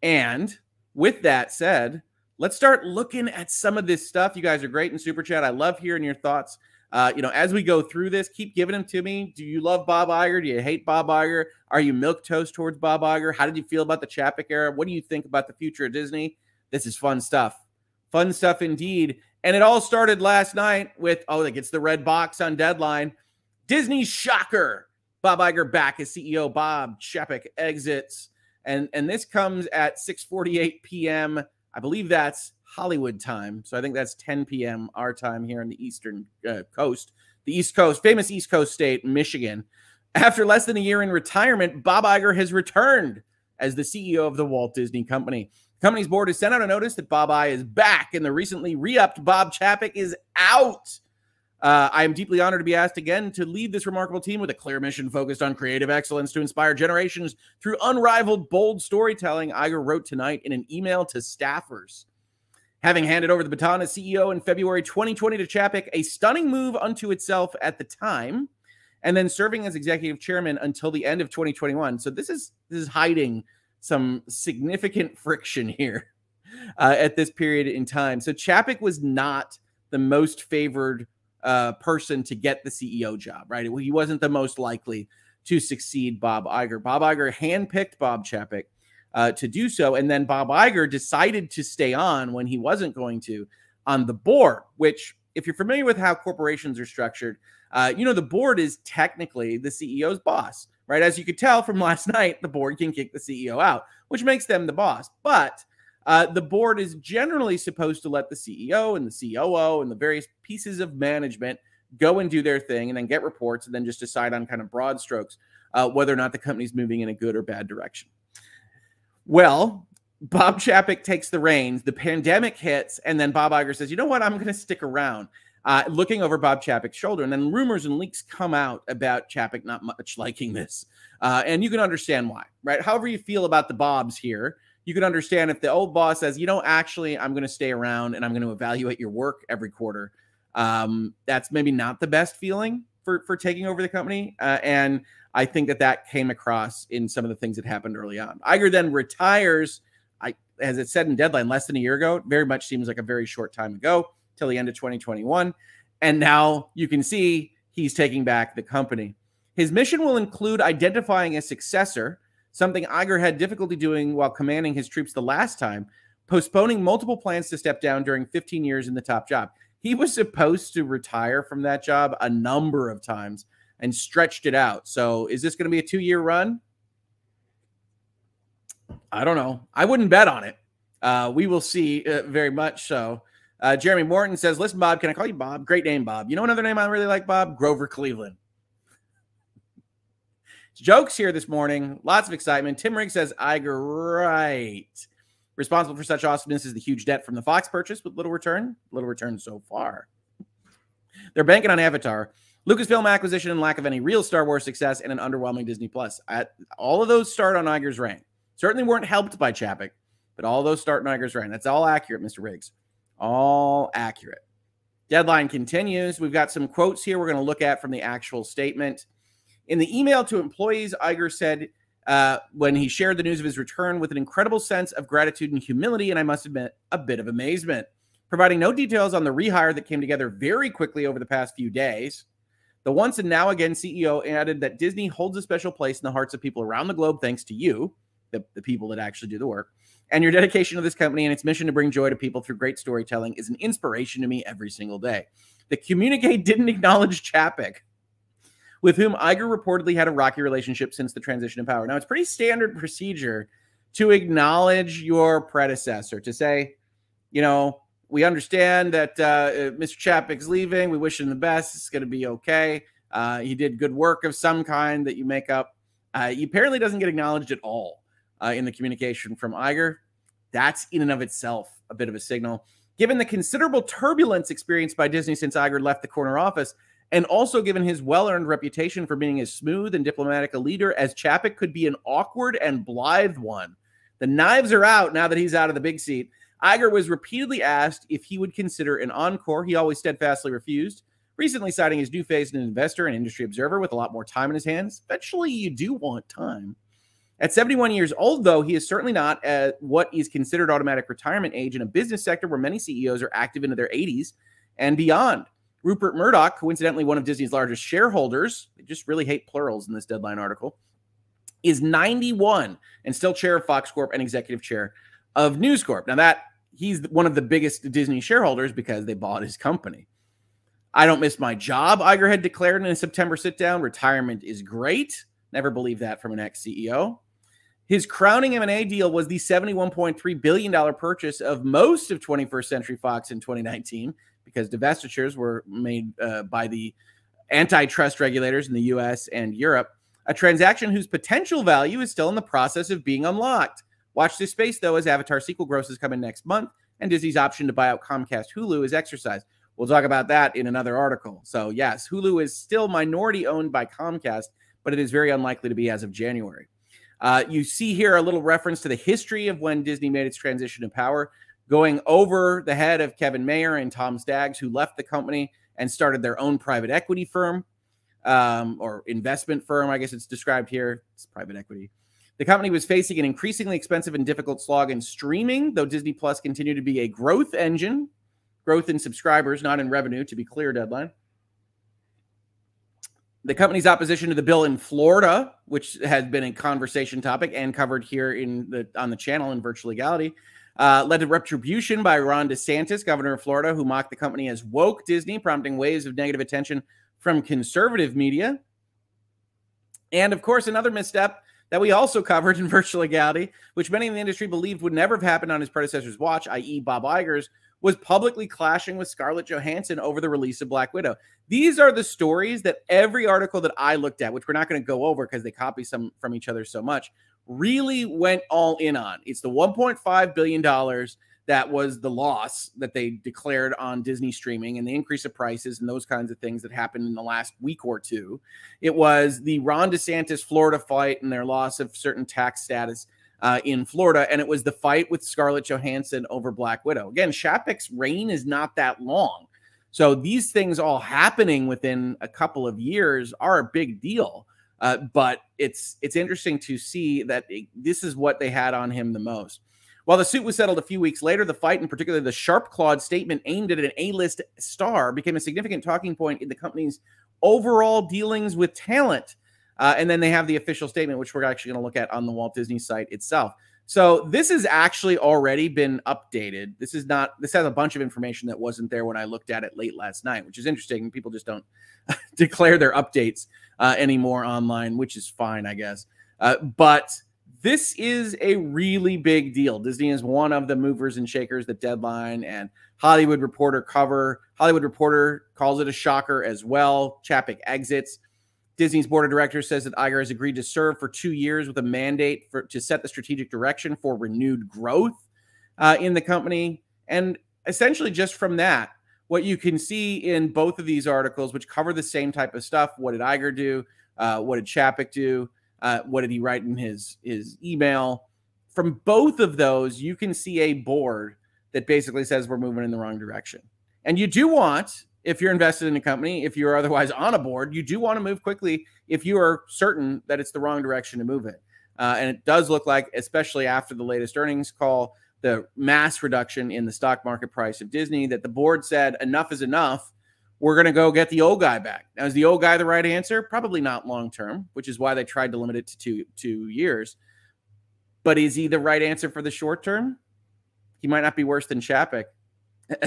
And with that said, let's start looking at some of this stuff. You guys are great in super chat. I love hearing your thoughts. Uh, you know, as we go through this, keep giving them to me. Do you love Bob Iger? Do you hate Bob Iger? Are you milk toast towards Bob Iger? How did you feel about the Chapek era? What do you think about the future of Disney? This is fun stuff. Fun stuff indeed. And it all started last night with oh, it gets the red box on deadline. Disney shocker. Bob Iger back as CEO. Bob Chapek exits. And and this comes at 6:48 p.m. I believe that's Hollywood time. So I think that's 10 p.m. our time here on the Eastern uh, Coast, the East Coast, famous East Coast state, Michigan. After less than a year in retirement, Bob Iger has returned as the CEO of the Walt Disney Company. The company's board has sent out a notice that Bob I is back, and the recently re-upped Bob Chapek is out. Uh, I am deeply honored to be asked again to lead this remarkable team with a clear mission focused on creative excellence to inspire generations through unrivaled, bold storytelling. Iger wrote tonight in an email to staffers. Having handed over the baton as CEO in February 2020 to Chapek, a stunning move unto itself at the time, and then serving as executive chairman until the end of 2021. So this is this is hiding some significant friction here uh, at this period in time. So Chapek was not the most favored uh, person to get the CEO job, right? He wasn't the most likely to succeed Bob Iger. Bob Iger handpicked Bob Chapek uh, to do so, and then Bob Iger decided to stay on when he wasn't going to on the board. Which, if you're familiar with how corporations are structured, uh, you know the board is technically the CEO's boss, right? As you could tell from last night, the board can kick the CEO out, which makes them the boss, but uh, the board is generally supposed to let the CEO and the COO and the various pieces of management go and do their thing and then get reports and then just decide on kind of broad strokes uh, whether or not the company's moving in a good or bad direction. Well, Bob Chapek takes the reins, the pandemic hits, and then Bob Iger says, you know what, I'm going to stick around. Uh, looking over Bob Chapek's shoulder. And then rumors and leaks come out about Chapek not much liking this. Uh, and you can understand why, right? However, you feel about the Bobs here, you can understand if the old boss says, you know, actually, I'm going to stay around and I'm going to evaluate your work every quarter. Um, that's maybe not the best feeling for for taking over the company. Uh, and I think that that came across in some of the things that happened early on. Iger then retires. I, as it said in deadline, less than a year ago. Very much seems like a very short time ago till the end of 2021. And now you can see he's taking back the company. His mission will include identifying a successor, something Iger had difficulty doing while commanding his troops the last time, postponing multiple plans to step down during 15 years in the top job. He was supposed to retire from that job a number of times and stretched it out. So, is this going to be a two year run? I don't know. I wouldn't bet on it. Uh, we will see uh, very much so. Uh, Jeremy Morton says, Listen, Bob, can I call you Bob? Great name, Bob. You know another name I really like, Bob? Grover Cleveland. Jokes here this morning. Lots of excitement. Tim Riggs says, Iger, right. Responsible for such awesomeness is the huge debt from the Fox purchase with little return. Little return so far. They're banking on Avatar. Lucasfilm acquisition and lack of any real Star Wars success and an underwhelming Disney Plus. All of those start on Iger's reign. Certainly weren't helped by Chapek, but all those start on Iger's reign. That's all accurate, Mr. Riggs. All accurate. Deadline continues. We've got some quotes here we're going to look at from the actual statement. In the email to employees, Iger said uh, when he shared the news of his return with an incredible sense of gratitude and humility, and I must admit, a bit of amazement. Providing no details on the rehire that came together very quickly over the past few days, the once and now again CEO added that Disney holds a special place in the hearts of people around the globe thanks to you, the, the people that actually do the work. And your dedication to this company and its mission to bring joy to people through great storytelling is an inspiration to me every single day. The communique didn't acknowledge Chapek, with whom Iger reportedly had a rocky relationship since the transition of power. Now, it's pretty standard procedure to acknowledge your predecessor, to say, you know, we understand that uh, Mr. Chapek's leaving. We wish him the best. It's going to be okay. Uh, he did good work of some kind that you make up. Uh, he apparently doesn't get acknowledged at all uh, in the communication from Iger. That's in and of itself a bit of a signal. Given the considerable turbulence experienced by Disney since Iger left the corner office, and also given his well earned reputation for being as smooth and diplomatic a leader as Chapek could be an awkward and blithe one. The knives are out now that he's out of the big seat. Iger was repeatedly asked if he would consider an encore. He always steadfastly refused, recently citing his new phase as an investor and industry observer with a lot more time in his hands. Eventually, you do want time. At 71 years old, though, he is certainly not at what is considered automatic retirement age in a business sector where many CEOs are active into their 80s and beyond. Rupert Murdoch, coincidentally one of Disney's largest shareholders, they just really hate plurals in this deadline article, is 91 and still chair of Fox Corp and executive chair of News Corp. Now, that he's one of the biggest Disney shareholders because they bought his company. I don't miss my job, Iger had declared in a September sit down. Retirement is great. Never believe that from an ex CEO. His crowning M&A deal was the $71.3 billion purchase of most of 21st Century Fox in 2019 because divestitures were made uh, by the antitrust regulators in the US and Europe, a transaction whose potential value is still in the process of being unlocked. Watch this space, though, as Avatar sequel grosses come in next month and Disney's option to buy out Comcast Hulu is exercised. We'll talk about that in another article. So, yes, Hulu is still minority owned by Comcast, but it is very unlikely to be as of January. Uh, you see here a little reference to the history of when Disney made its transition to power, going over the head of Kevin Mayer and Tom Staggs, who left the company and started their own private equity firm um, or investment firm, I guess it's described here. It's private equity. The company was facing an increasingly expensive and difficult slog in streaming, though Disney Plus continued to be a growth engine, growth in subscribers, not in revenue, to be clear, deadline. The company's opposition to the bill in Florida, which has been a conversation topic and covered here in the on the channel in Virtual Legality, uh, led to retribution by Ron DeSantis, governor of Florida, who mocked the company as woke Disney, prompting waves of negative attention from conservative media. And of course, another misstep that we also covered in virtual legality, which many in the industry believed would never have happened on his predecessor's watch, i.e., Bob Iger's, was publicly clashing with Scarlett Johansson over the release of Black Widow. These are the stories that every article that I looked at, which we're not going to go over because they copy some from each other so much, really went all in on. It's the 1.5 billion dollars that was the loss that they declared on Disney streaming and the increase of prices and those kinds of things that happened in the last week or two. It was the Ron DeSantis Florida fight and their loss of certain tax status uh, in Florida, and it was the fight with Scarlett Johansson over Black Widow. Again, Chapek's reign is not that long. So these things all happening within a couple of years are a big deal. Uh, but it's it's interesting to see that it, this is what they had on him the most. While the suit was settled a few weeks later, the fight, and particularly the sharp clawed statement aimed at an A list star, became a significant talking point in the company's overall dealings with talent. Uh, and then they have the official statement, which we're actually going to look at on the Walt Disney site itself. So this has actually already been updated. This is not, this has a bunch of information that wasn't there when I looked at it late last night, which is interesting. People just don't declare their updates uh, anymore online, which is fine, I guess. Uh, but this is a really big deal. Disney is one of the movers and shakers that Deadline and Hollywood Reporter cover. Hollywood Reporter calls it a shocker as well. Chapek exits. Disney's board of directors says that Iger has agreed to serve for two years with a mandate for to set the strategic direction for renewed growth uh, in the company. And essentially, just from that, what you can see in both of these articles, which cover the same type of stuff, what did Iger do? Uh, what did Chapek do? Uh, what did he write in his his email? From both of those, you can see a board that basically says we're moving in the wrong direction. And you do want, if you're invested in a company, if you're otherwise on a board, you do want to move quickly if you are certain that it's the wrong direction to move it. Uh, and it does look like, especially after the latest earnings call, the mass reduction in the stock market price of Disney, that the board said enough is enough we're going to go get the old guy back. Now, is the old guy the right answer? Probably not long term, which is why they tried to limit it to two two years. But is he the right answer for the short term? He might not be worse than Chapek.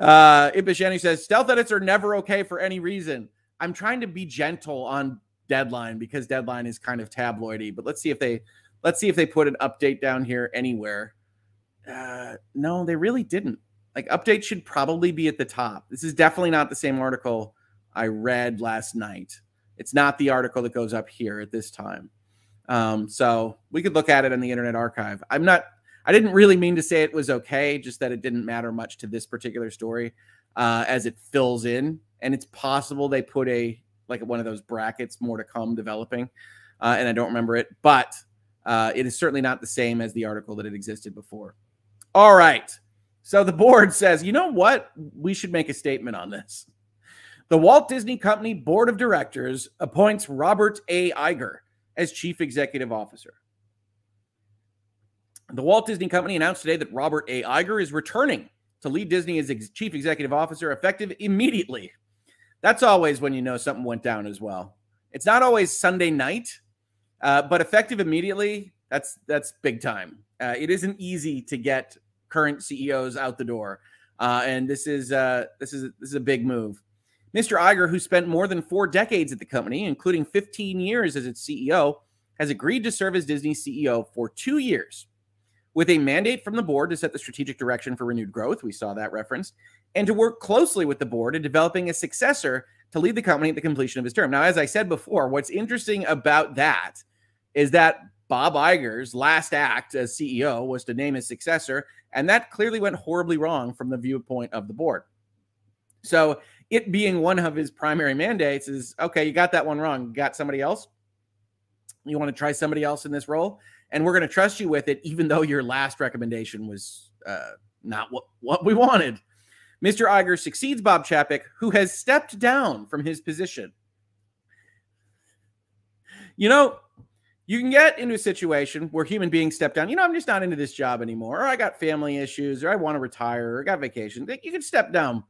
uh, Ibishani says stealth edits are never okay for any reason. I'm trying to be gentle on deadline because deadline is kind of tabloidy. But let's see if they let's see if they put an update down here anywhere. Uh, no, they really didn't. Like update should probably be at the top. This is definitely not the same article I read last night. It's not the article that goes up here at this time. Um, so we could look at it in the Internet Archive. I'm not. I didn't really mean to say it was okay, just that it didn't matter much to this particular story uh, as it fills in. And it's possible they put a like one of those brackets more to come developing, uh, and I don't remember it, but uh, it is certainly not the same as the article that had existed before. All right. So the board says, you know what? We should make a statement on this. The Walt Disney Company Board of Directors appoints Robert A. Iger as Chief Executive Officer. The Walt Disney Company announced today that Robert A. Iger is returning to lead Disney as ex- Chief Executive Officer effective immediately. That's always when you know something went down as well. It's not always Sunday night, uh, but effective immediately. That's that's big time. Uh, it isn't easy to get current CEOs out the door. Uh, and this is uh, this is this is a big move. Mr. Iger, who spent more than four decades at the company, including 15 years as its CEO, has agreed to serve as Disney's CEO for two years, with a mandate from the board to set the strategic direction for renewed growth. We saw that reference, and to work closely with the board in developing a successor to lead the company at the completion of his term. Now, as I said before, what's interesting about that is that Bob Iger's last act as CEO was to name his successor, and that clearly went horribly wrong from the viewpoint of the board. So, it being one of his primary mandates is okay, you got that one wrong. Got somebody else? You want to try somebody else in this role? And we're going to trust you with it, even though your last recommendation was uh, not what, what we wanted. Mr. Iger succeeds Bob Chapek, who has stepped down from his position. You know, you can get into a situation where human beings step down. You know, I'm just not into this job anymore, or I got family issues, or I want to retire, or I got vacation. You can step down.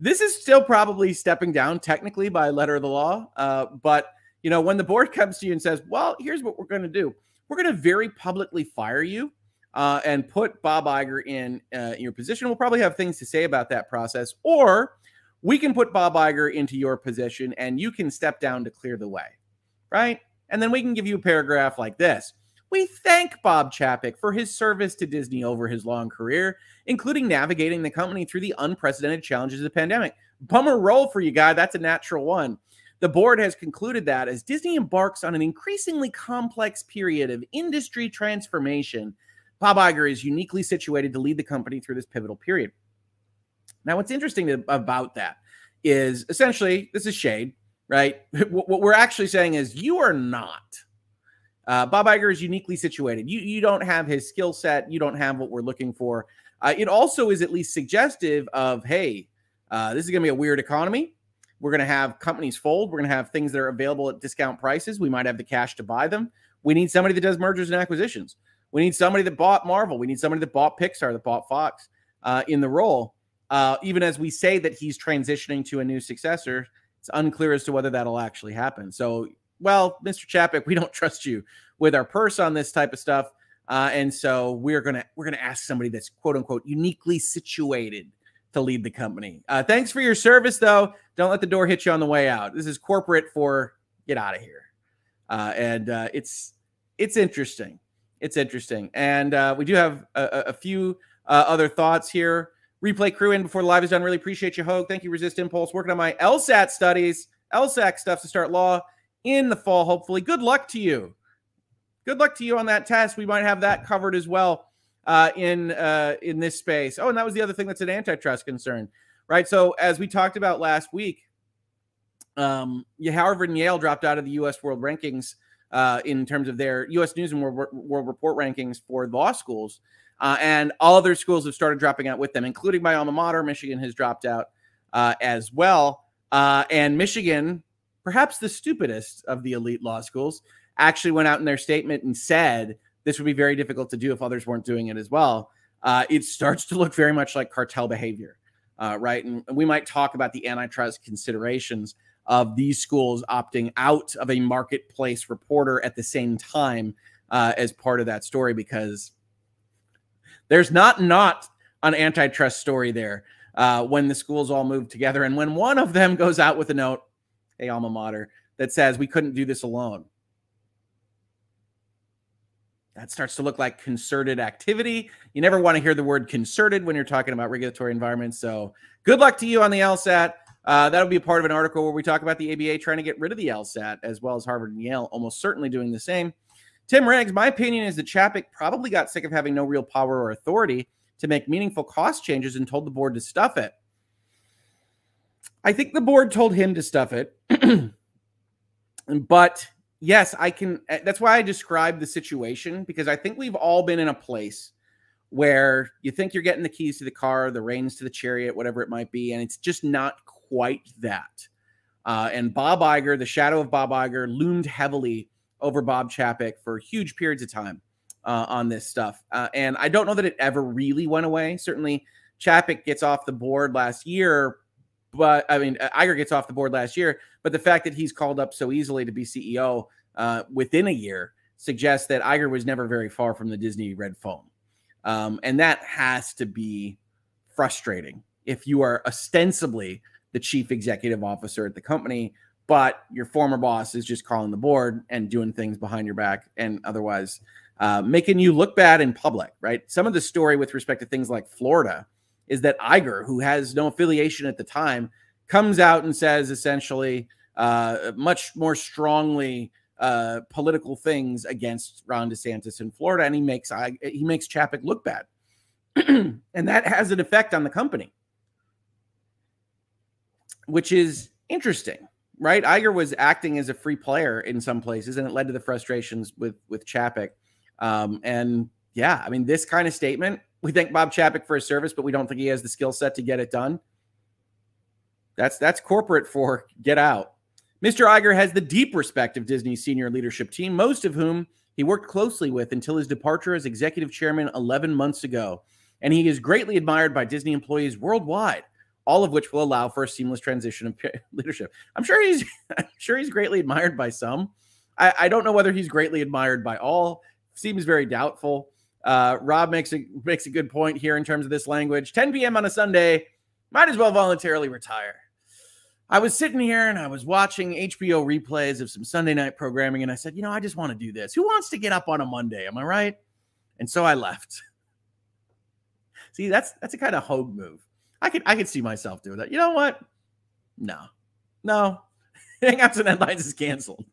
This is still probably stepping down technically by letter of the law. Uh, but, you know, when the board comes to you and says, well, here's what we're going to do we're going to very publicly fire you uh, and put Bob Iger in, uh, your position. We'll probably have things to say about that process. Or we can put Bob Iger into your position and you can step down to clear the way, right? And then we can give you a paragraph like this. We thank Bob Chapek for his service to Disney over his long career, including navigating the company through the unprecedented challenges of the pandemic. Bummer roll for you, guy. That's a natural one. The board has concluded that as Disney embarks on an increasingly complex period of industry transformation, Bob Iger is uniquely situated to lead the company through this pivotal period. Now, what's interesting about that is essentially this is shade, right? What we're actually saying is you are not. Uh, Bob Iger is uniquely situated. You you don't have his skill set. You don't have what we're looking for. Uh, it also is at least suggestive of hey, uh, this is going to be a weird economy. We're going to have companies fold. We're going to have things that are available at discount prices. We might have the cash to buy them. We need somebody that does mergers and acquisitions. We need somebody that bought Marvel. We need somebody that bought Pixar, that bought Fox uh, in the role. Uh, even as we say that he's transitioning to a new successor, it's unclear as to whether that'll actually happen. So, well, Mr. Chapek, we don't trust you with our purse on this type of stuff, uh, and so we're gonna we're gonna ask somebody that's quote unquote uniquely situated to lead the company. Uh, thanks for your service, though. Don't let the door hit you on the way out. This is corporate for get out of here, uh, and uh, it's it's interesting. It's interesting, and uh, we do have a, a few uh, other thoughts here. Replay crew in before the live is done. Really appreciate you, Hoeg. Thank you, Resist Impulse. Working on my LSAT studies, LSAC stuff to start law in the fall. Hopefully, good luck to you. Good luck to you on that test. We might have that covered as well uh, in uh, in this space. Oh, and that was the other thing that's an antitrust concern, right? So as we talked about last week, um, Harvard and Yale dropped out of the U.S. World Rankings uh, in terms of their U.S. News and World, World Report rankings for law schools, uh, and all other schools have started dropping out with them, including my alma mater. Michigan has dropped out uh, as well, uh, and Michigan, perhaps the stupidest of the elite law schools, actually went out in their statement and said this would be very difficult to do if others weren't doing it as well. Uh, it starts to look very much like cartel behavior, uh, right? And we might talk about the antitrust considerations of these schools opting out of a marketplace reporter at the same time uh, as part of that story because there's not not an antitrust story there uh, when the schools all move together and when one of them goes out with a note, hey alma mater, that says we couldn't do this alone that starts to look like concerted activity. You never want to hear the word concerted when you're talking about regulatory environments. So good luck to you on the LSAT. Uh, that'll be a part of an article where we talk about the ABA trying to get rid of the LSAT, as well as Harvard and Yale almost certainly doing the same. Tim Rags, my opinion is that Chapek probably got sick of having no real power or authority to make meaningful cost changes and told the board to stuff it. I think the board told him to stuff it, but yes, I can. Eh, that's why I describe the situation because I think we've all been in a place where you think you're getting the keys to the car, the reins to the chariot, whatever it might be, and it's just not quite that. Uh, and Bob Iger, the shadow of Bob Iger, loomed heavily over Bob Chapek for huge periods of time uh, on this stuff. Uh, and I don't know that it ever really went away. Certainly, Chapek gets off the board last year, but I mean, Iger gets off the board last year, but the fact that he's called up so easily to be CEO uh, within a year suggests that Iger was never very far from the Disney red phone. Um, and that has to be frustrating if you are ostensibly the chief executive officer at the company, but your former boss is just calling the board and doing things behind your back and otherwise uh, making you look bad in public, right? Some of the story with respect to things like Florida is that Iger, who has no affiliation at the time, comes out and says essentially uh, much more strongly uh, political things against Ron DeSantis in Florida, and he makes he makes Chapek look bad, and that has an effect on the company, which is interesting, right? Iger was acting as a free player in some places, and it led to the frustrations with with Chapek. Um, and yeah, I mean, this kind of statement we thank Bob Chapek for his service, but we don't think he has the skill set to get it done. That's that's corporate for get out. Mr. Iger has the deep respect of Disney's senior leadership team, most of whom he worked closely with until his departure as executive chairman 11 months ago. And he is greatly admired by Disney employees worldwide, all of which will allow for a seamless transition of leadership. I'm sure he's I'm sure he's greatly admired by some. I, I don't know whether he's greatly admired by all. Seems very doubtful. Uh, Rob makes a makes a good point here in terms of this language. 10 p.m. on a Sunday, might as well voluntarily retire. I was sitting here and I was watching HBO replays of some Sunday night programming, and I said, you know, I just want to do this. Who wants to get up on a Monday? Am I right? And so I left. see, that's that's a kind of Hoeg move. I could I could see myself doing that. You know what? No, no. Hangouts and Headlines is canceled.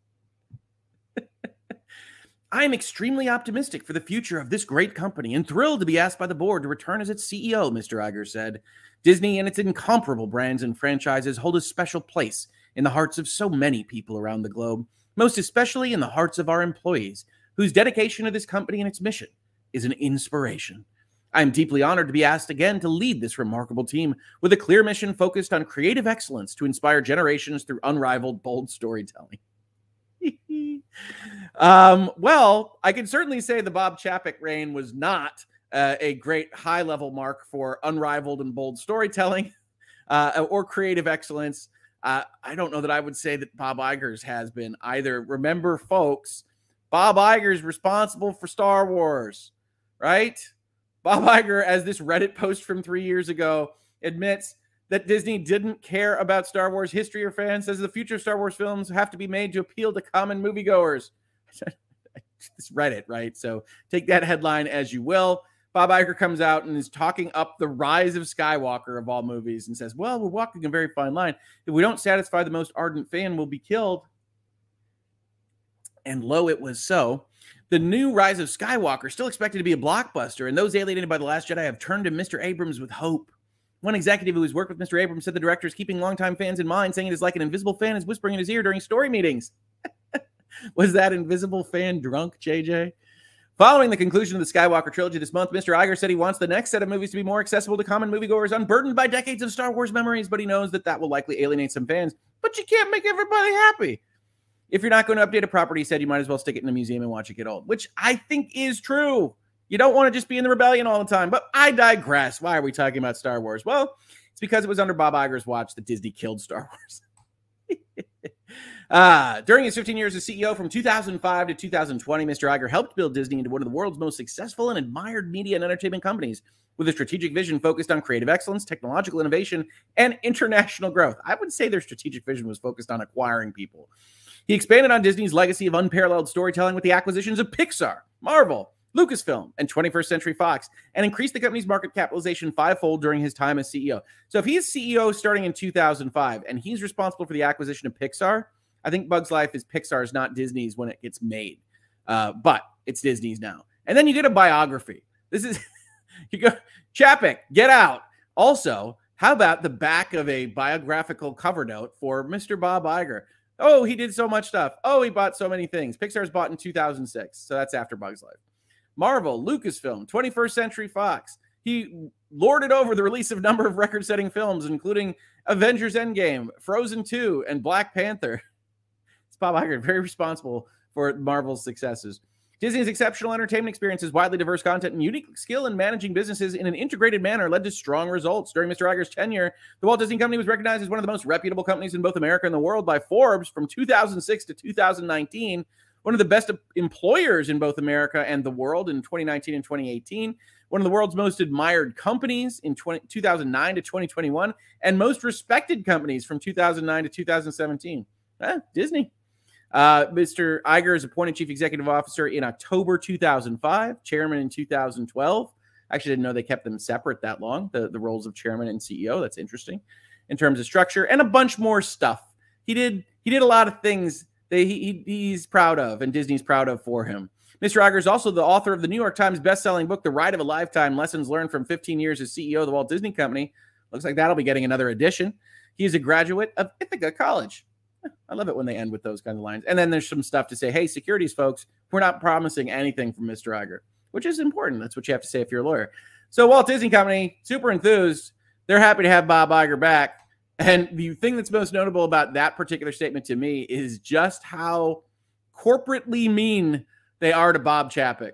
I am extremely optimistic for the future of this great company and thrilled to be asked by the board to return as its CEO, Mr. Iger said. Disney and its incomparable brands and franchises hold a special place in the hearts of so many people around the globe, most especially in the hearts of our employees, whose dedication to this company and its mission is an inspiration. I am deeply honored to be asked again to lead this remarkable team with a clear mission focused on creative excellence to inspire generations through unrivaled, bold storytelling. um, well, I can certainly say the Bob Chapek reign was not uh, a great high level mark for unrivaled and bold storytelling uh, or creative excellence. Uh, I don't know that I would say that Bob Iger's has been either. Remember, folks, Bob Iger's responsible for Star Wars, right? Bob Iger, as this Reddit post from three years ago admits, that Disney didn't care about Star Wars history or fans, says the future Star Wars films have to be made to appeal to common moviegoers. this Reddit, right? So take that headline as you will. Bob Iger comes out and is talking up the rise of Skywalker of all movies and says, Well, we're walking a very fine line. If we don't satisfy the most ardent fan, we'll be killed. And lo, it was so. The new Rise of Skywalker, still expected to be a blockbuster, and those alienated by The Last Jedi have turned to Mr. Abrams with hope. One executive who has worked with Mr. Abrams said the director is keeping longtime fans in mind, saying it is like an invisible fan is whispering in his ear during story meetings. Was that invisible fan drunk, JJ? Following the conclusion of the Skywalker trilogy this month, Mr. Iger said he wants the next set of movies to be more accessible to common moviegoers, unburdened by decades of Star Wars memories, but he knows that that will likely alienate some fans. But you can't make everybody happy. If you're not going to update a property, he said you might as well stick it in a museum and watch it get old, which I think is true. You don't want to just be in the rebellion all the time. But I digress. Why are we talking about Star Wars? Well, it's because it was under Bob Iger's watch that Disney killed Star Wars. uh, during his 15 years as CEO from 2005 to 2020, Mr. Iger helped build Disney into one of the world's most successful and admired media and entertainment companies with a strategic vision focused on creative excellence, technological innovation, and international growth. I would say their strategic vision was focused on acquiring people. He expanded on Disney's legacy of unparalleled storytelling with the acquisitions of Pixar, Marvel, Lucasfilm and 21st Century Fox and increased the company's market capitalization fivefold during his time as CEO. So if he's CEO starting in 2005 and he's responsible for the acquisition of Pixar, I think Bugs Life is Pixar's, not Disney's when it gets made. Uh, but it's Disney's now. And then you did a biography. This is you go Chapek, get out. Also, how about the back of a biographical cover note for Mr. Bob Iger? Oh, he did so much stuff. Oh, he bought so many things. Pixar's bought in 2006. So that's after Bugs Life. Marvel, Lucasfilm, 21st Century Fox. He lorded over the release of a number of record setting films, including Avengers Endgame, Frozen 2, and Black Panther. It's Bob Iger, very responsible for Marvel's successes. Disney's exceptional entertainment experiences, widely diverse content, and unique skill in managing businesses in an integrated manner led to strong results. During Mr. Iger's tenure, the Walt Disney Company was recognized as one of the most reputable companies in both America and the world by Forbes from 2006 to 2019 one of the best employers in both America and the world in 2019 and 2018, one of the world's most admired companies in 20, 2009 to 2021, and most respected companies from 2009 to 2017. Eh, Disney. Uh, Mr. Iger is appointed chief executive officer in October 2005, chairman in 2012. I actually didn't know they kept them separate that long, the, the roles of chairman and CEO. That's interesting in terms of structure and a bunch more stuff. He did he did a lot of things he, he's proud of and Disney's proud of for him. Mr. Iger is also the author of the New York Times best-selling book, The Ride of a Lifetime: Lessons Learned from 15 Years as CEO of the Walt Disney Company. Looks like that'll be getting another edition. He is a graduate of Ithaca College. I love it when they end with those kind of lines. And then there's some stuff to say, hey, securities folks, we're not promising anything from Mr. Iger, which is important. That's what you have to say if you're a lawyer. So Walt Disney Company, super enthused. They're happy to have Bob Iger back. And the thing that's most notable about that particular statement to me is just how corporately mean they are to Bob Chapek.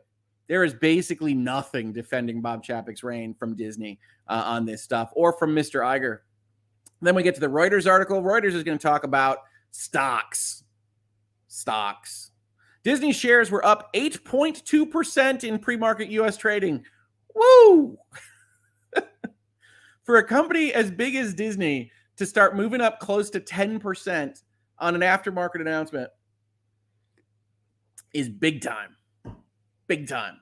There is basically nothing defending Bob Chapek's reign from Disney uh, on this stuff or from Mr. Iger. Then we get to the Reuters article. Reuters is going to talk about stocks. Stocks. Disney shares were up 8.2% in pre market US trading. Woo! For a company as big as Disney, to start moving up close to 10% on an aftermarket announcement is big time. Big time.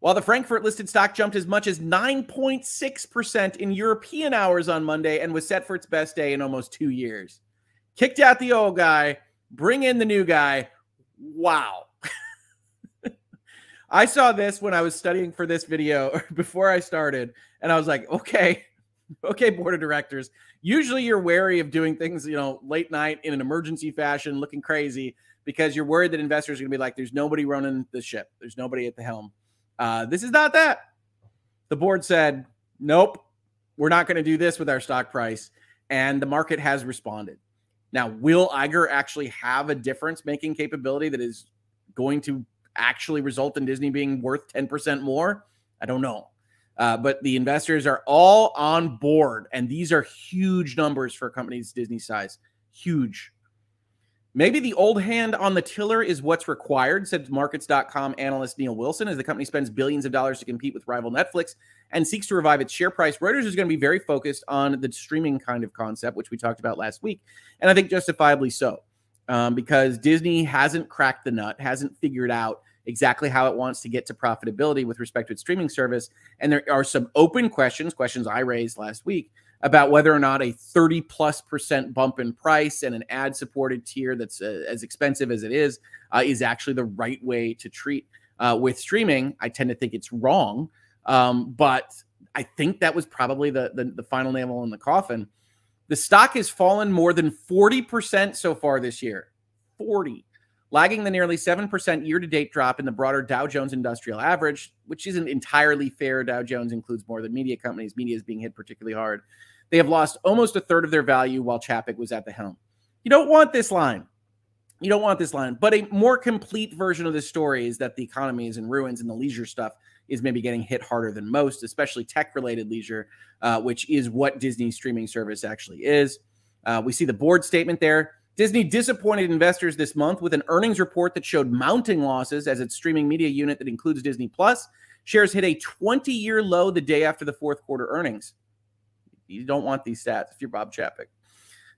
While the Frankfurt listed stock jumped as much as 9.6% in European hours on Monday and was set for its best day in almost two years. kicked out the old guy, bring in the new guy. Wow. I saw this when I was studying for this video before I started, and I was like, okay, okay, board of directors. Usually you're wary of doing things, you know, late night in an emergency fashion, looking crazy because you're worried that investors are going to be like, there's nobody running the ship, there's nobody at the helm. Uh, this is not that. The board said, nope, we're not going to do this with our stock price. And the market has responded. Now, will Iger actually have a difference making capability that is going to actually result in Disney being worth 10% more? I don't know. Uh, but the investors are all on board. And these are huge numbers for companies Disney size. Huge. Maybe the old hand on the tiller is what's required, said markets.com analyst Neil Wilson, as the company spends billions of dollars to compete with rival Netflix and seeks to revive its share price. Reuters is going to be very focused on the streaming kind of concept, which we talked about last week. And I think justifiably so, um, because Disney hasn't cracked the nut, hasn't figured out exactly how it wants to get to profitability with respect to its streaming service. And there are some open questions, questions I raised last week about whether or not a 30 plus percent bump in price and an ad supported tier that's uh, as expensive as it is uh, is actually the right way to treat uh, with streaming. I tend to think it's wrong, um, but I think that was probably the, the, the final nail in the coffin. The stock has fallen more than 40% so far this year. 40 lagging the nearly 7% year to date drop in the broader Dow Jones Industrial Average, which isn't entirely fair. Dow Jones includes more than media companies. Media is being hit particularly hard. They have lost almost a third of their value while Chapek was at the helm. You don't want this line. You don't want this line. But a more complete version of the story is that the economy is in ruins and the leisure stuff is maybe getting hit harder than most, especially tech related leisure, uh, which is what Disney's streaming service actually is. Uh, we see the board statement there. Disney disappointed investors this month with an earnings report that showed mounting losses as its streaming media unit that includes Disney Plus. Shares hit a 20 year low the day after the fourth quarter earnings. You don't want these stats if you're Bob Chapek.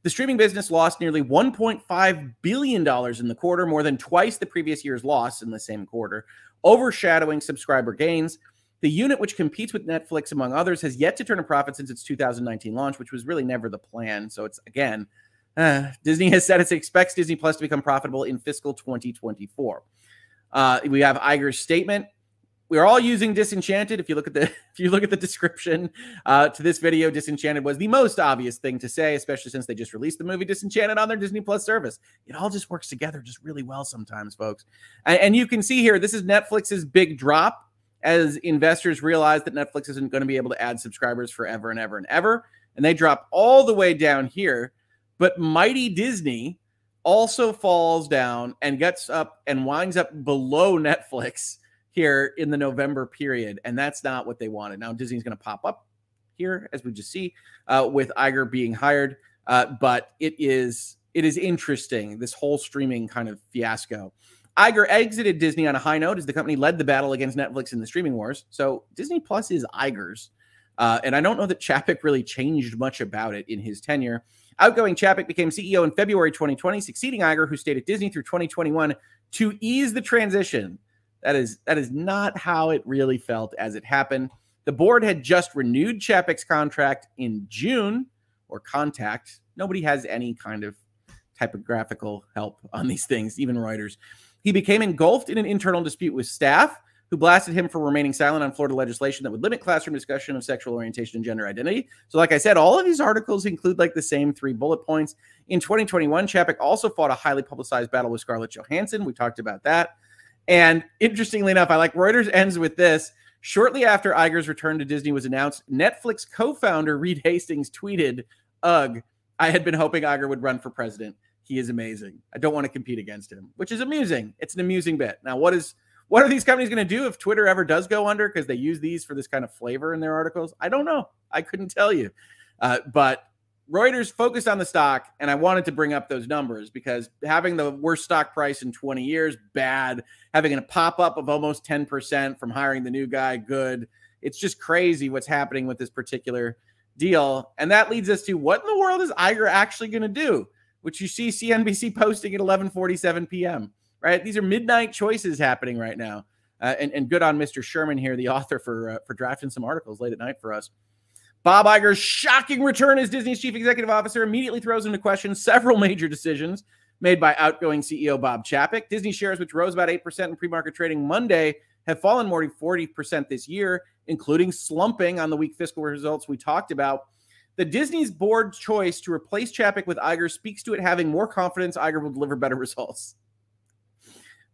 The streaming business lost nearly $1.5 billion in the quarter, more than twice the previous year's loss in the same quarter, overshadowing subscriber gains. The unit, which competes with Netflix, among others, has yet to turn a profit since its 2019 launch, which was really never the plan. So it's, again, uh, Disney has said it expects Disney Plus to become profitable in fiscal 2024. Uh, we have Iger's statement. We're all using disenchanted. If you look at the if you look at the description uh, to this video disenchanted was the most obvious thing to say especially since they just released the movie disenchanted on their disney plus service. It all just works together just really well sometimes folks. And, and you can see here this is netflix's big drop as investors realize that netflix isn't going to be able to add subscribers forever and ever and ever. And they drop all the way down here but mighty disney also falls down and gets up and winds up below netflix here in the November period, and that's not what they wanted. Now Disney's going to pop up here, as we just see, uh, with Iger being hired, uh, but it is it is interesting this whole streaming kind of fiasco. Iger exited Disney on a high note as the company led the battle against Netflix in the streaming wars. So Disney Plus is Iger's. Uh, and I don't know that Chapek really changed much about it in his tenure. Outgoing Chapek became CEO in February 2020, succeeding Iger, who stayed at Disney through 2021 to ease the transition that is that is not how it really felt as it happened. The board had just renewed Chapek's contract in June or contact. Nobody has any kind of typographical help on these things, even Reuters. He became engulfed in an internal dispute with staff who blasted him for remaining silent on Florida legislation that would limit classroom discussion of sexual orientation and gender identity. So, like I said, all of these articles include like the same three bullet points. In 2021, Chapek also fought a highly publicized battle with Scarlett Johansson. We talked about that. And interestingly enough, I like Reuters ends with this. Shortly after Iger's return to Disney was announced, Netflix co founder Reed Hastings tweeted, Ugh, I had been hoping Iger would run for president. He is amazing. I don't want to compete against him, which is amusing. It's an amusing bit. Now, what is what are these companies going to do if Twitter ever does go under because they use these for this kind of flavor in their articles? I don't know. I couldn't tell you. Uh, but Reuters focused on the stock, and I wanted to bring up those numbers because having the worst stock price in 20 years, bad. Having a pop up of almost 10% from hiring the new guy, good. It's just crazy what's happening with this particular deal. And that leads us to what in the world is Iger actually going to do? Which you see CNBC posting at 11:47 p.m. Right? These are midnight choices happening right now. Uh, and, and good on Mr. Sherman here, the author, for uh, for drafting some articles late at night for us. Bob Iger's shocking return as Disney's chief executive officer immediately throws into question several major decisions made by outgoing CEO Bob Chapek. Disney shares, which rose about 8% in pre market trading Monday, have fallen more than 40% this year, including slumping on the weak fiscal results we talked about. The Disney's board choice to replace Chapek with Iger speaks to it having more confidence Iger will deliver better results.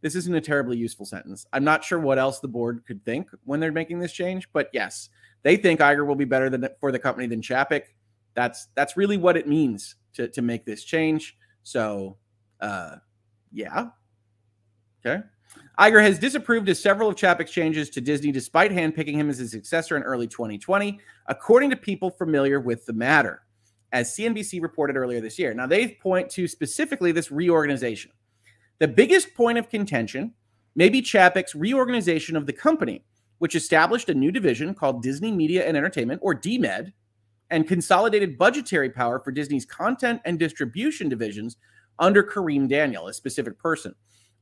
This isn't a terribly useful sentence. I'm not sure what else the board could think when they're making this change, but yes, they think Iger will be better than for the company than Chapek. That's that's really what it means to to make this change. So, uh, yeah, okay. Iger has disapproved of several of Chapek's changes to Disney despite handpicking him as his successor in early 2020, according to people familiar with the matter, as CNBC reported earlier this year. Now, they point to specifically this reorganization. The biggest point of contention may be Chapek's reorganization of the company, which established a new division called Disney Media and Entertainment, or DMED, and consolidated budgetary power for Disney's content and distribution divisions under Kareem Daniel, a specific person.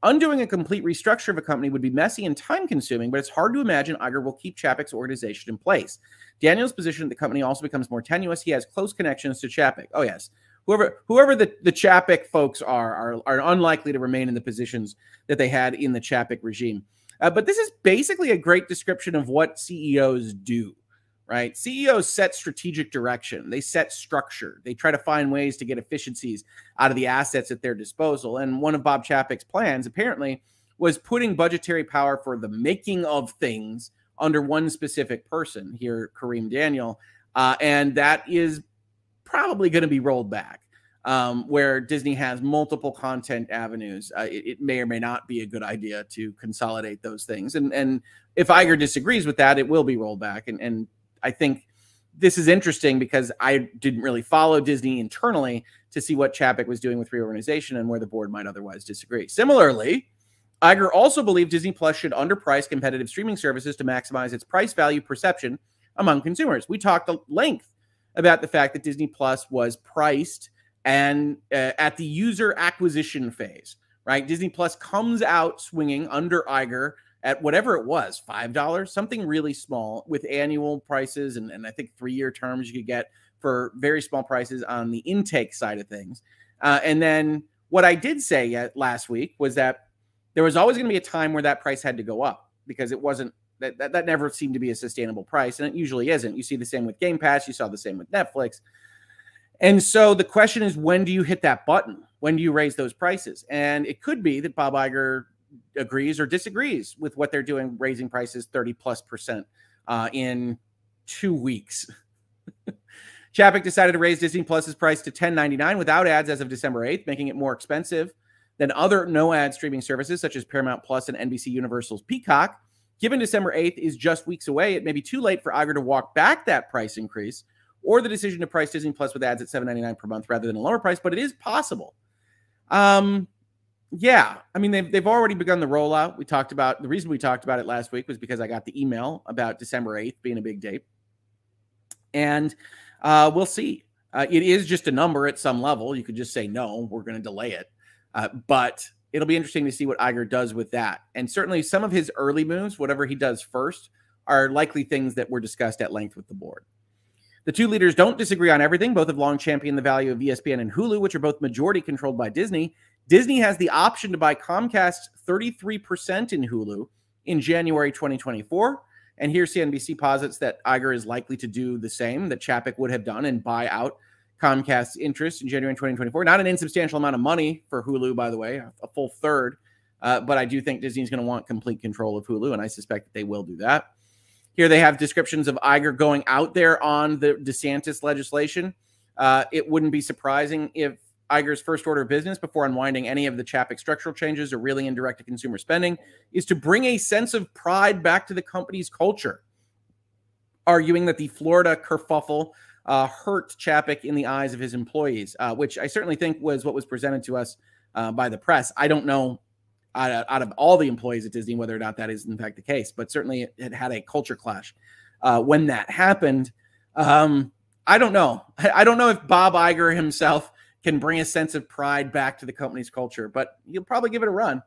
Undoing a complete restructure of a company would be messy and time consuming, but it's hard to imagine Iger will keep Chapek's organization in place. Daniel's position at the company also becomes more tenuous. He has close connections to Chapek. Oh, yes. Whoever whoever the, the Chapek folks are, are, are unlikely to remain in the positions that they had in the Chapek regime. Uh, but this is basically a great description of what CEOs do right? CEOs set strategic direction, they set structure, they try to find ways to get efficiencies out of the assets at their disposal. And one of Bob Chapek's plans, apparently, was putting budgetary power for the making of things under one specific person here, Kareem Daniel. Uh, and that is probably going to be rolled back. Um, where Disney has multiple content avenues, uh, it, it, may or may not be a good idea to consolidate those things. And and if Iger disagrees with that, it will be rolled back. And and I think this is interesting because I didn't really follow Disney internally to see what Chapek was doing with reorganization and where the board might otherwise disagree. Similarly, Iger also believed Disney Plus should underprice competitive streaming services to maximize its price value perception among consumers. We talked at length about the fact that Disney Plus was priced and uh, at the user acquisition phase, right? Disney Plus comes out swinging under Iger at whatever it was, $5, something really small with annual prices and, and I think three year terms you could get for very small prices on the intake side of things. Uh, and then what I did say yet last week was that there was always going to be a time where that price had to go up because it wasn't that, that, that never seemed to be a sustainable price and it usually isn't. You see the same with Game Pass, you saw the same with Netflix. And so the question is when do you hit that button? When do you raise those prices? And it could be that Bob Iger agrees or disagrees with what they're doing, raising prices 30 plus percent uh, in two weeks. Chapek decided to raise Disney Plus's price to 10.99 without ads as of December 8th, making it more expensive than other no ad streaming services such as Paramount Plus and NBC Universal's Peacock. Given December 8th is just weeks away, it may be too late for Iger to walk back that price increase or the decision to price Disney Plus with ads at 7.99 per month rather than a lower price, but it is possible. Um, yeah, I mean they've they've already begun the rollout. We talked about the reason we talked about it last week was because I got the email about December eighth being a big date, and uh, we'll see. Uh, it is just a number at some level. You could just say no, we're going to delay it, uh, but it'll be interesting to see what Iger does with that. And certainly some of his early moves, whatever he does first, are likely things that were discussed at length with the board. The two leaders don't disagree on everything. Both have long championed the value of ESPN and Hulu, which are both majority controlled by Disney. Disney has the option to buy Comcast 33% in Hulu in January 2024. And here CNBC posits that Iger is likely to do the same that Chapek would have done and buy out Comcast's interest in January 2024. Not an insubstantial amount of money for Hulu, by the way, a full third. Uh, but I do think Disney's going to want complete control of Hulu, and I suspect that they will do that. Here they have descriptions of Iger going out there on the DeSantis legislation. Uh, it wouldn't be surprising if Iger's first order of business before unwinding any of the Chapek structural changes or reeling in direct to consumer spending is to bring a sense of pride back to the company's culture, arguing that the Florida kerfuffle uh, hurt Chapek in the eyes of his employees, uh, which I certainly think was what was presented to us uh, by the press. I don't know out of, out of, all the employees at Disney whether or not that is in fact the case, but certainly it, it had a culture clash uh, when that happened. Um, I don't know. I don't know if Bob Iger himself can bring a sense of pride back to the company's culture, but you'll probably give it a run.